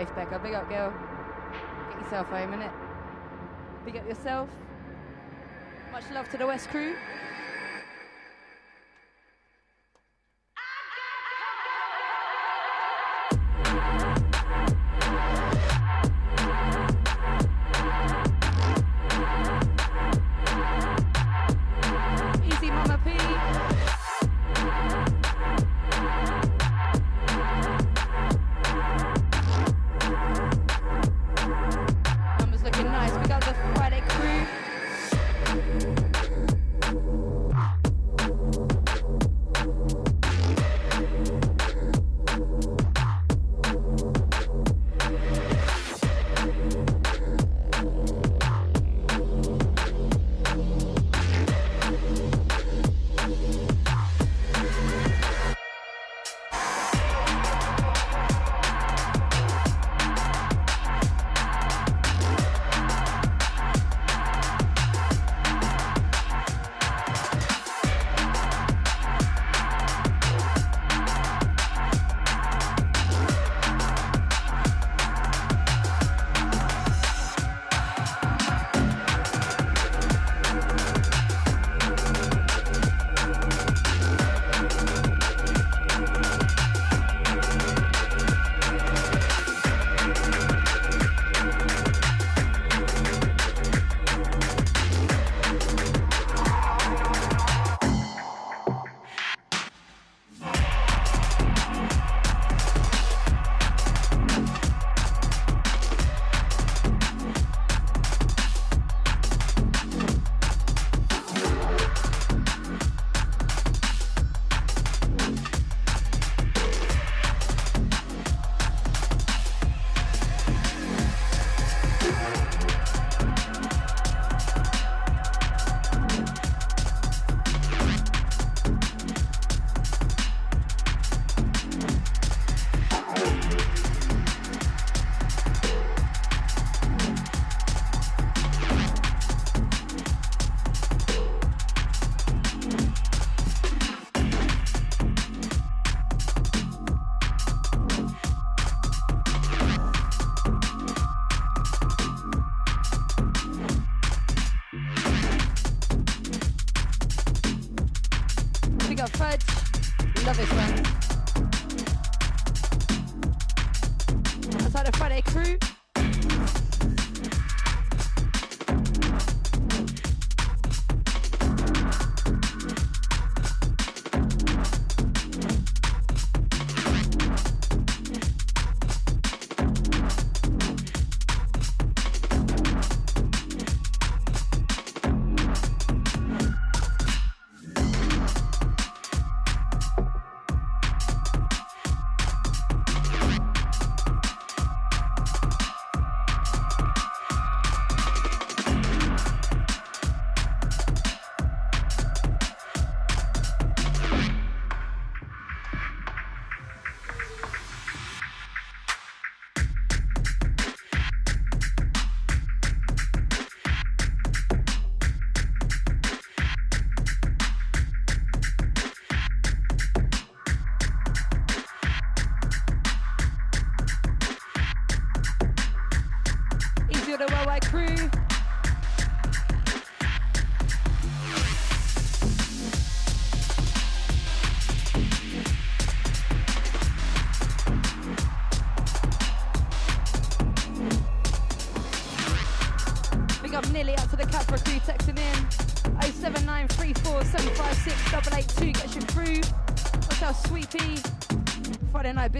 face, Becca. Big up, girl. Get yourself home, innit? Big up yourself. Much love to the West crew.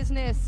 Business.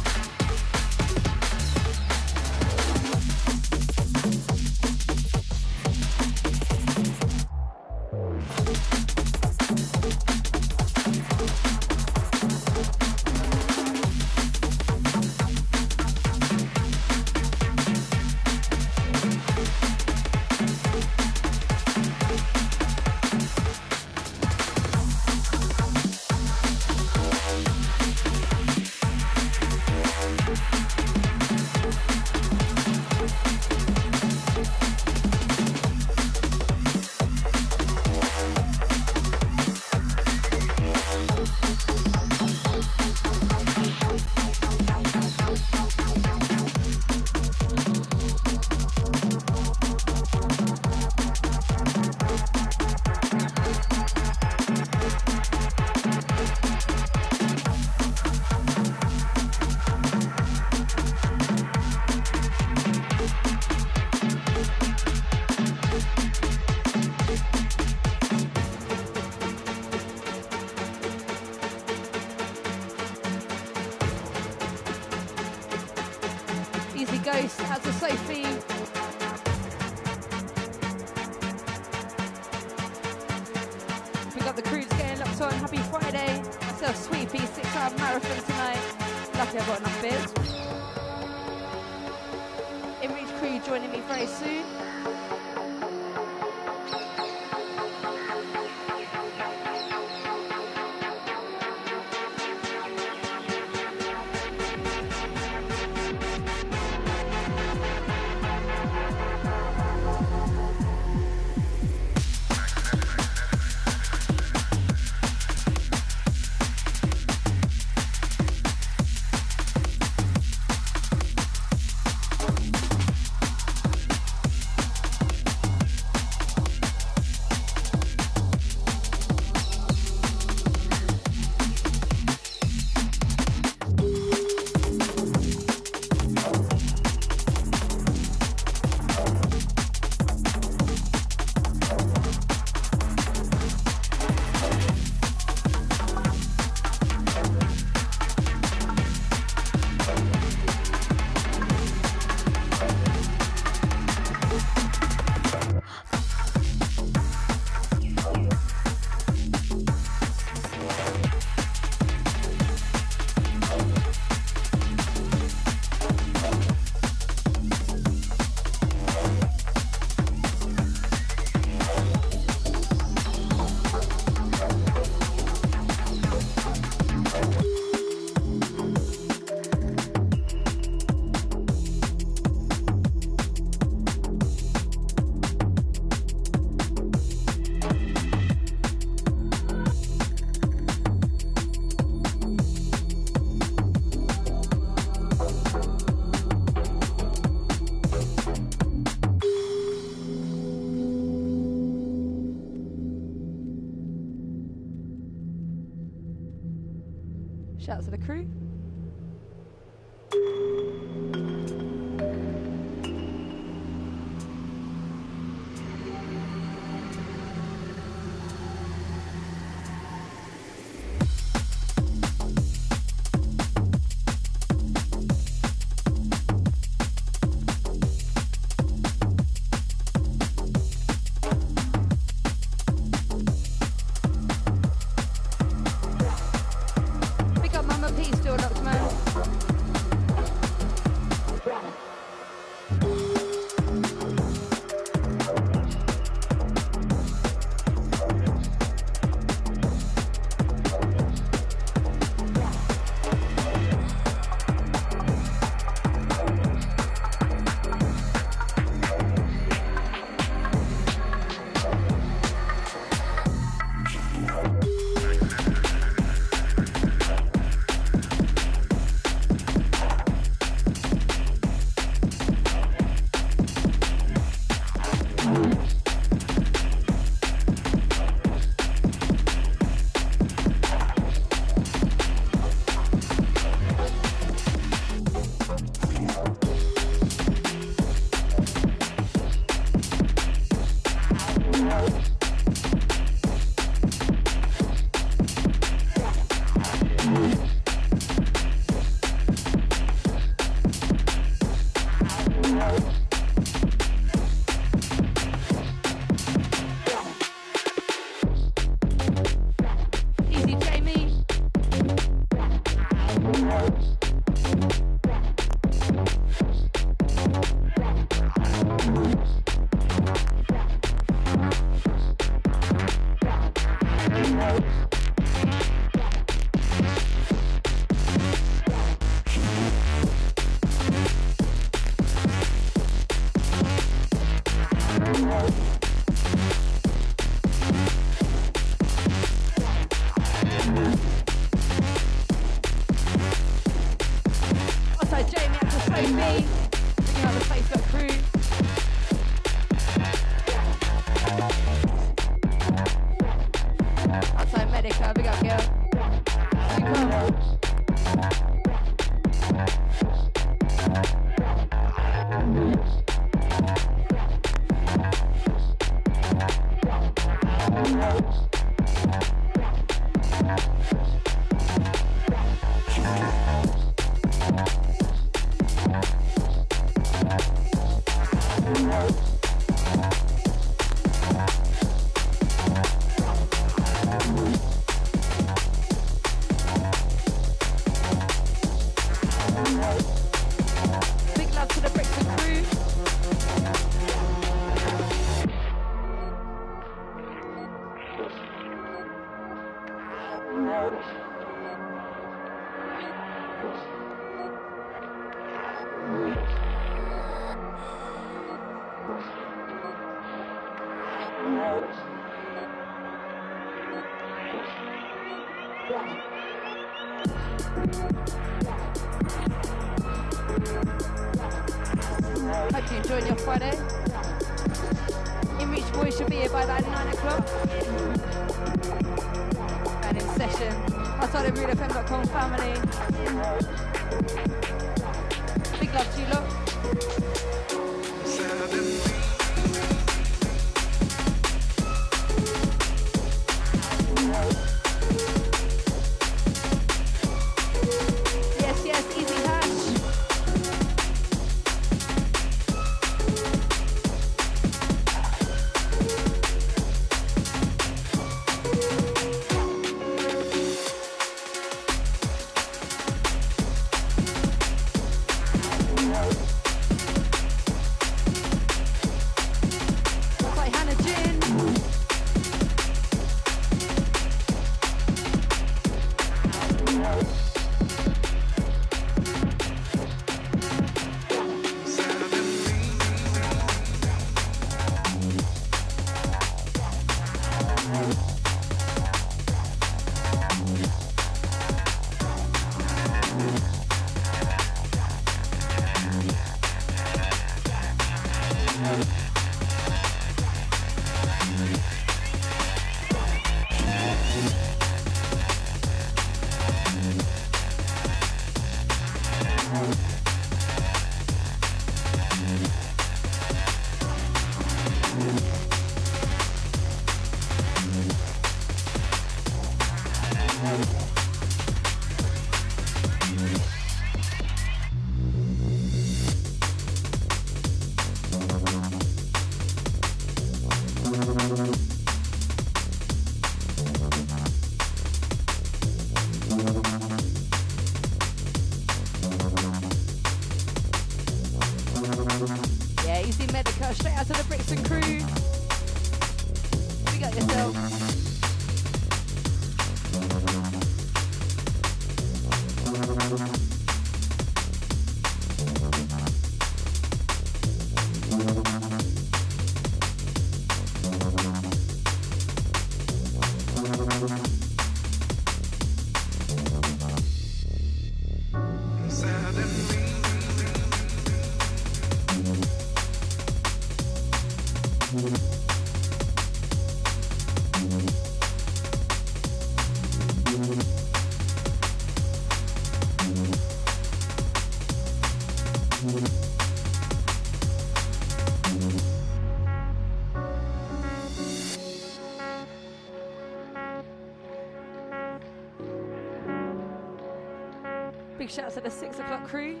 Big shout out to the six o'clock crew.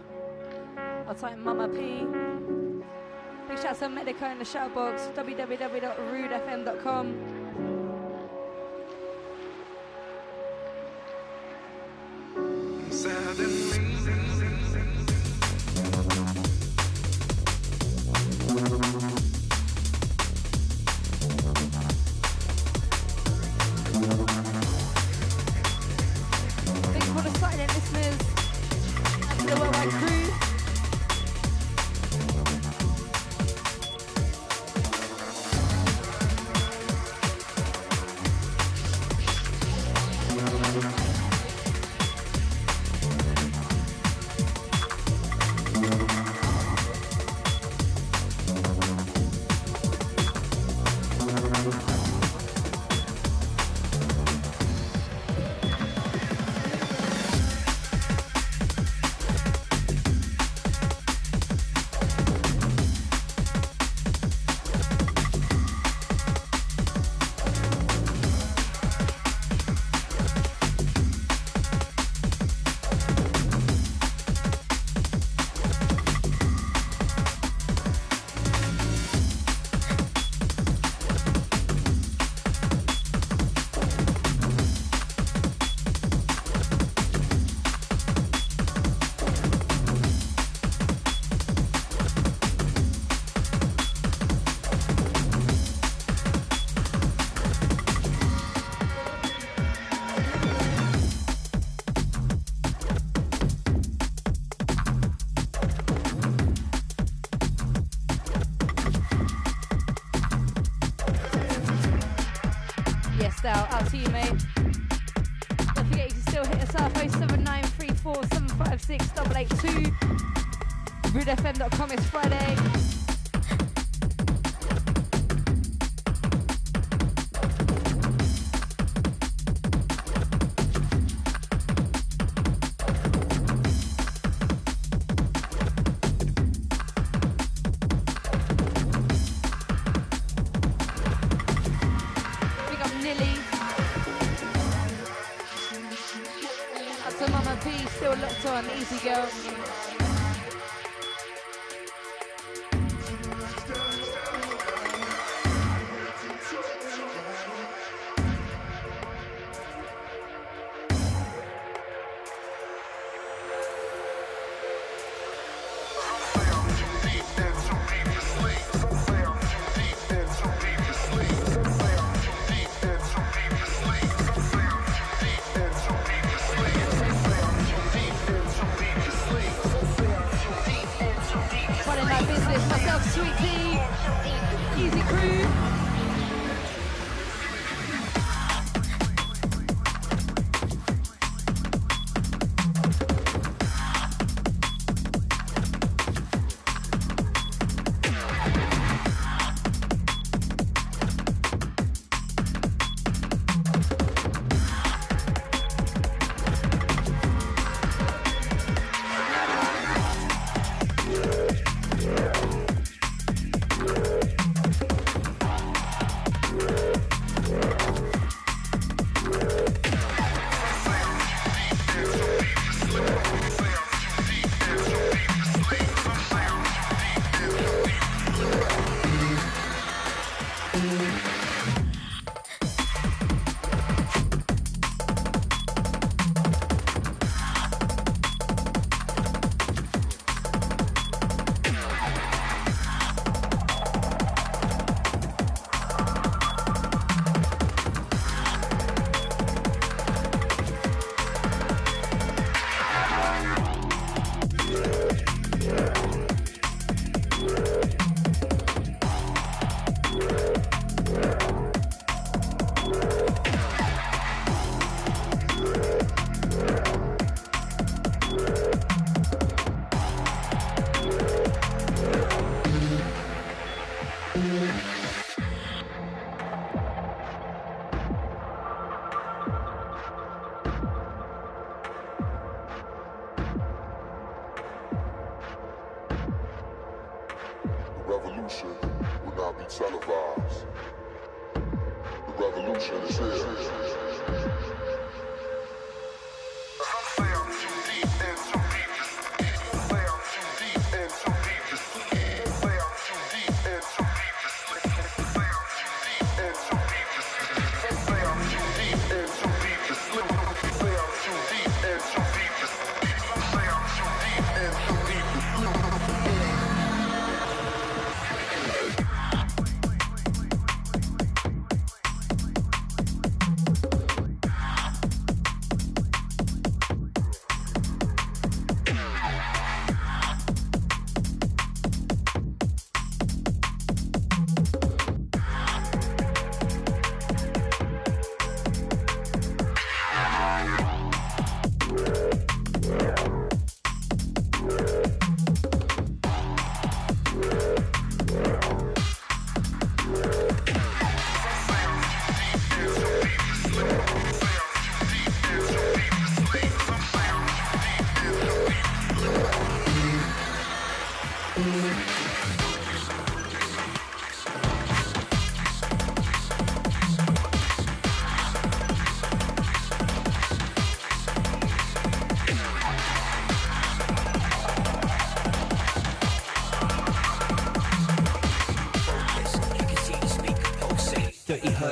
I'll type Mama P. Big shout out to Medico in the shout box, www.rudefm.com.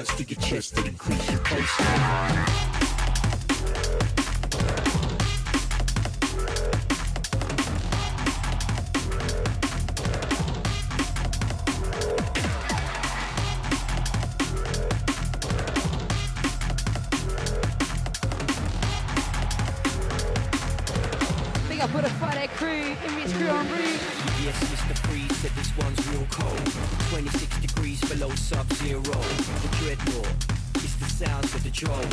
Stick your chest and increase your pace. control.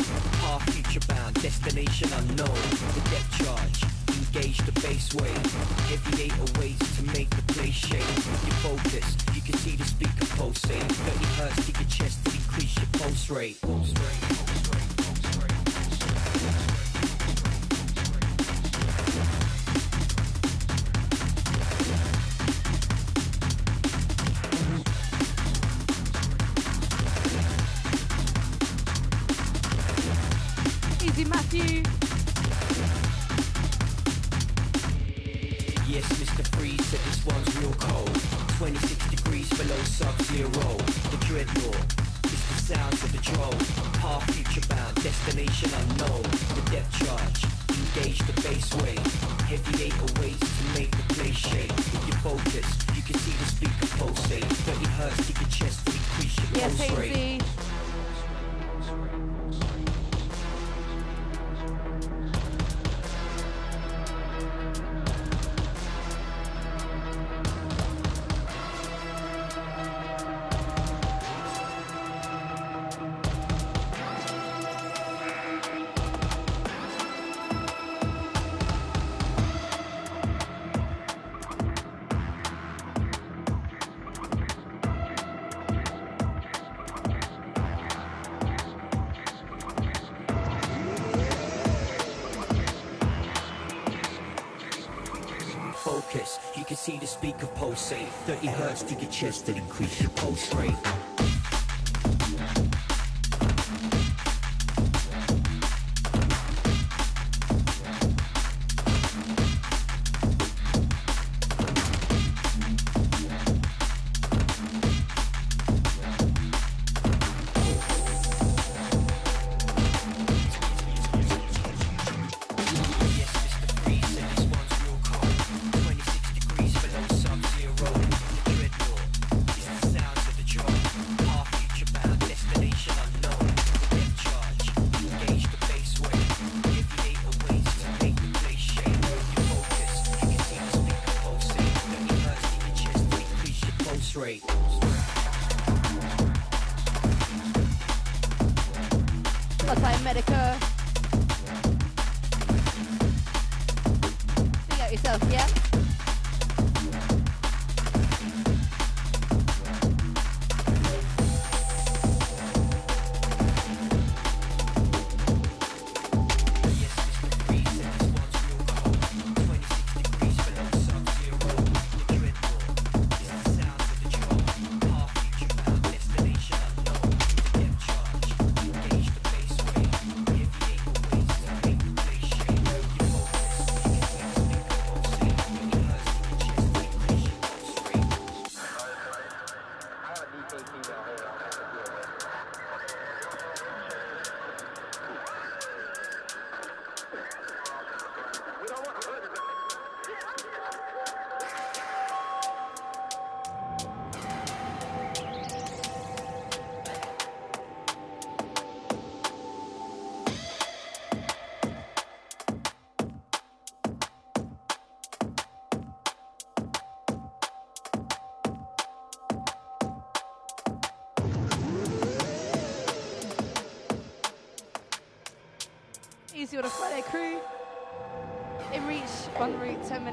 Half future bound, destination unknown. The depth charge, engage the bass wave. Every eight to make the place shake. Your focus, you can see the speaker pulsing. 30 hertz to your chest to increase your pulse rate. Pulse rate.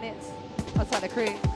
Minutes outside the crew.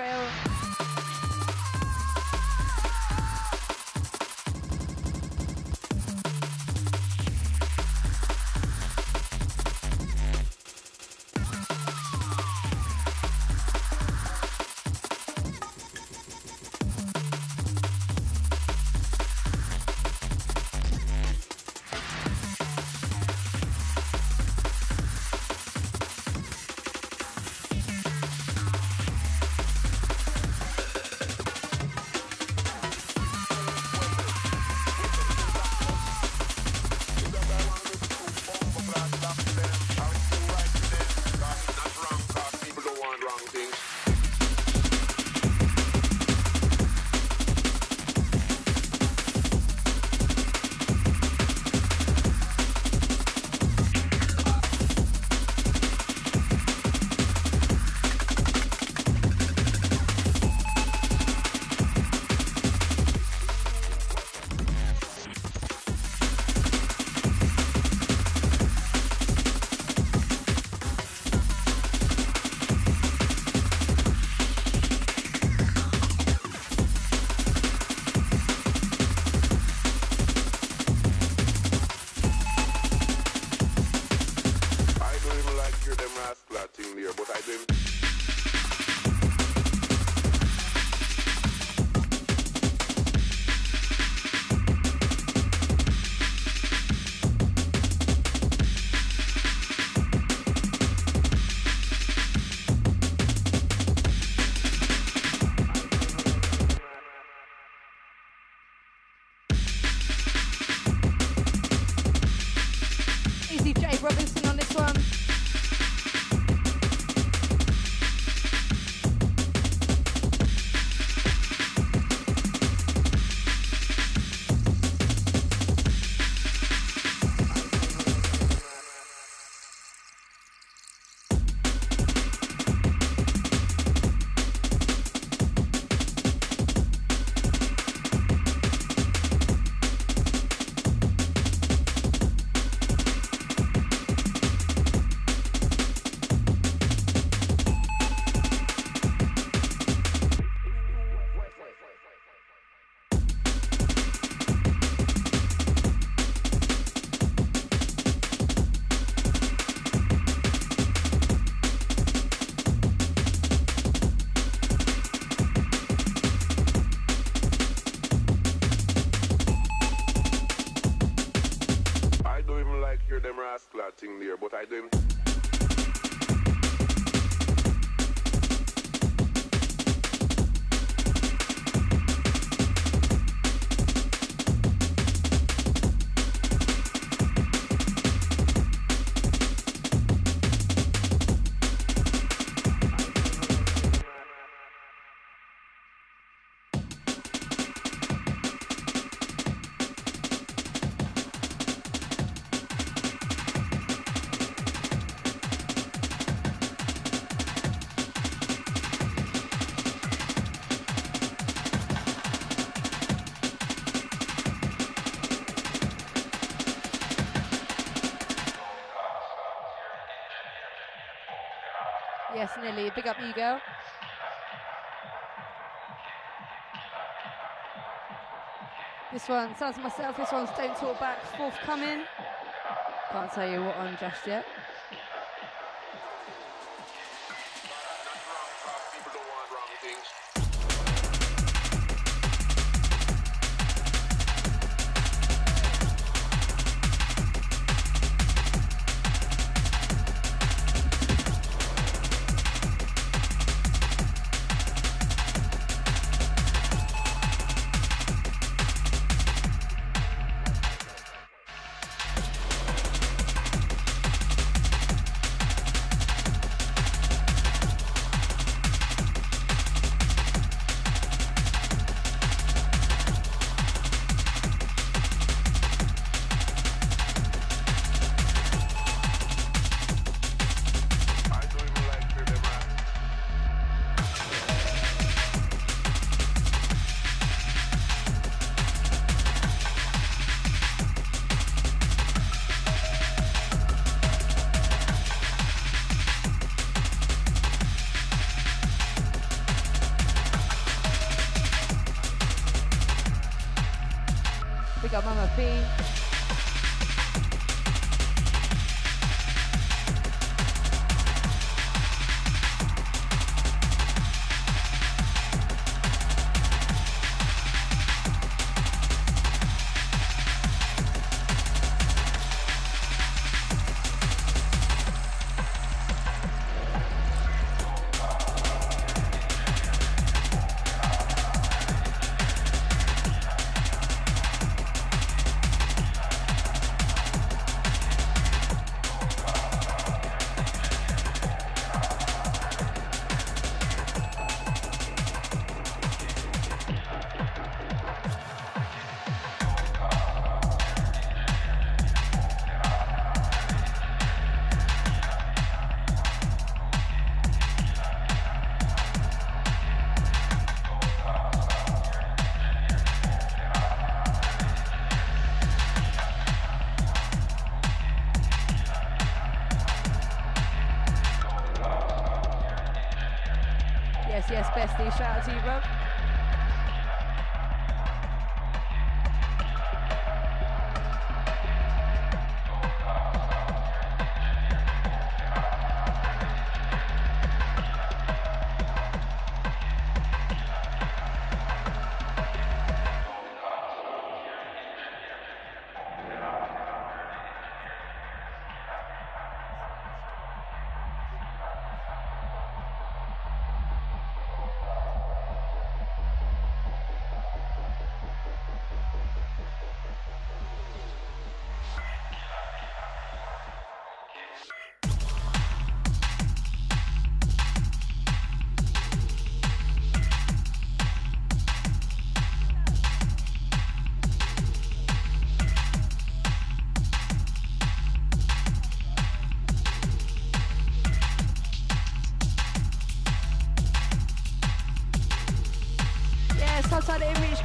Izzy up girl. This one sounds myself. This one's Don't Talk Back, forthcoming. Can't tell you what on just yet.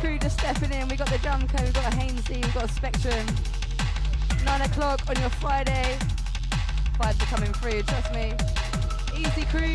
Crew just stepping in. We got the drum code, we got a Hainsley, we got a Spectrum. Nine o'clock on your Friday. Vibes are coming through, trust me. Easy crew.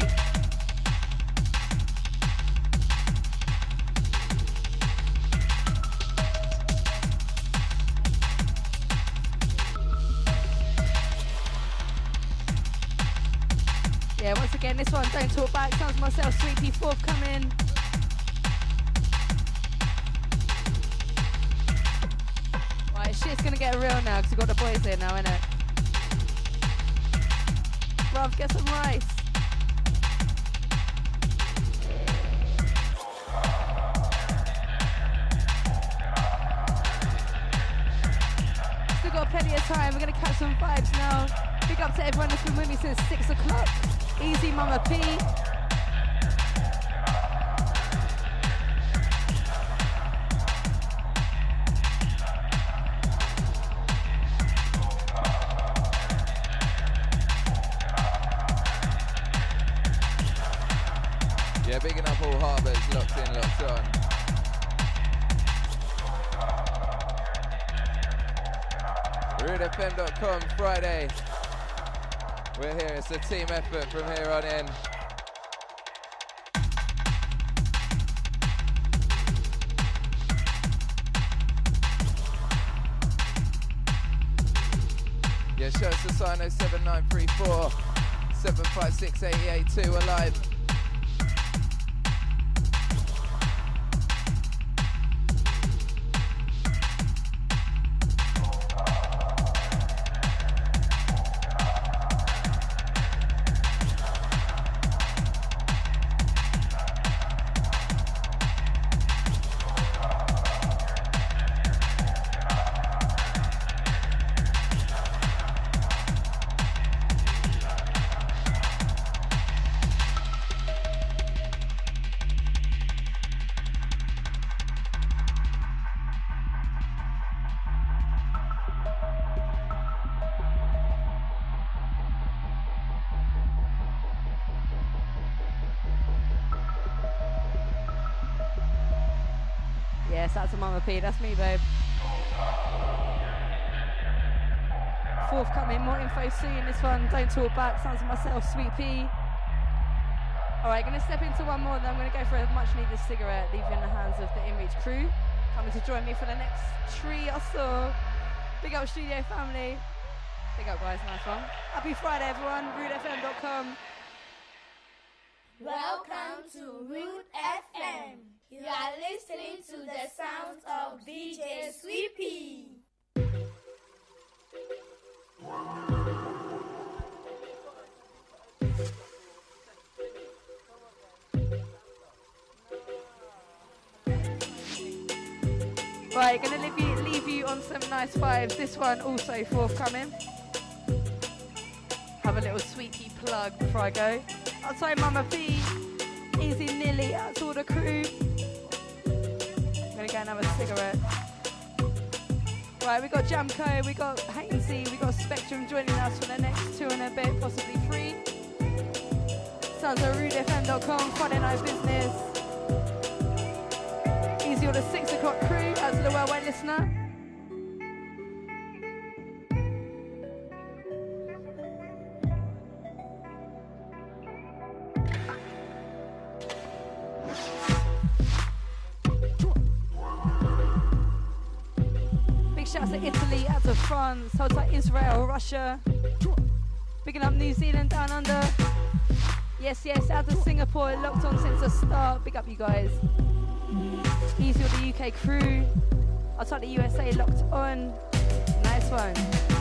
Team effort from here on in. Yeah, show us a sign 07934 756 882 alive. One, talk back. Sounds like myself, Sweet Pea. All right, gonna step into one more, and then I'm gonna go for a much needed cigarette, leave in the hands of the InReach crew. Coming to join me for the next three or so. Big up studio family. Big up guys, nice one. Happy Friday, everyone. RudeFM.com. Right, gonna leave you, leave you on some nice vibes. This one also forthcoming. Have a little sweetie plug before I go. Outside Mama P, Easy Nilly, to all the crew. I'm gonna go and have a cigarette. Right, we got Jamco, we got Hainsey, we got Spectrum joining us for the next two and a bit, possibly three. Sounds like rudefm.com, Friday night business. On the six o'clock crew, to the worldwide listener. Big shouts to Italy, out to France, out to Israel, Russia. Picking up New Zealand down under. Yes, yes, out to Singapore, locked on since the start. Big up you guys. Easy with the UK crew. I Outside the USA, locked on. Nice one.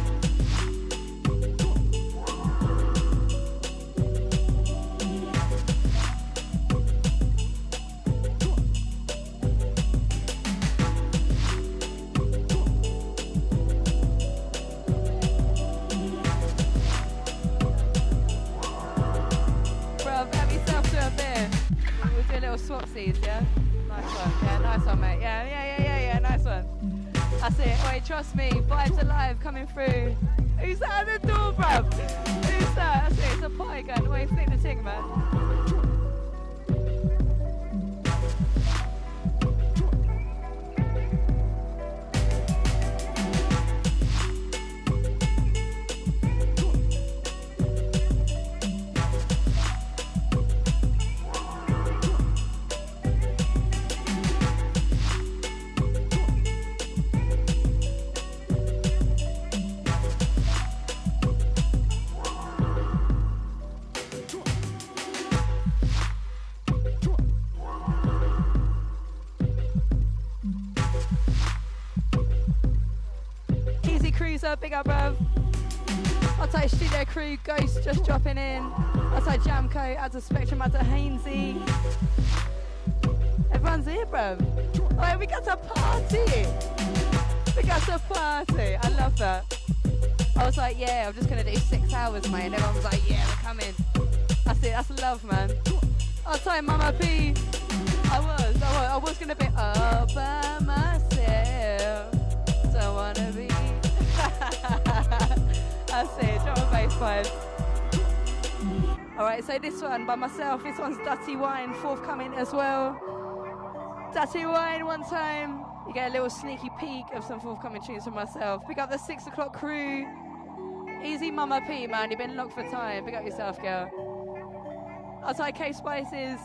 Crew, Ghost just dropping in. Outside Jamco, as a Spectrum, as a Hainsey. Everyone's here, bro. We got a party. We got a party. I love that. I was like, yeah, I'm just gonna do six hours, mate. And everyone was like, yeah, we're coming. That's it. That's love, man. Outside Mama P. I was. I was, I was gonna be all by myself. Don't wanna be. That's it. Vibes. Alright, so this one by myself, this one's Dirty Wine, forthcoming as well. Dirty Wine one time. You get a little sneaky peek of some forthcoming tunes from myself. Pick up the six o'clock crew. Easy Mama P, man. You've been locked for time. Pick up yourself, girl. Outside K Spices.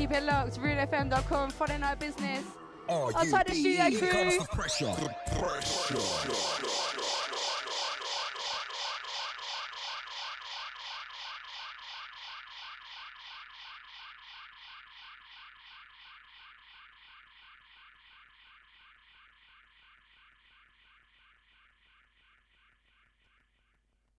Keep it locked. RudeFM.com. Friday night business. Outside the studio R-U-D-E, in comes crew. the pressure. Pressure.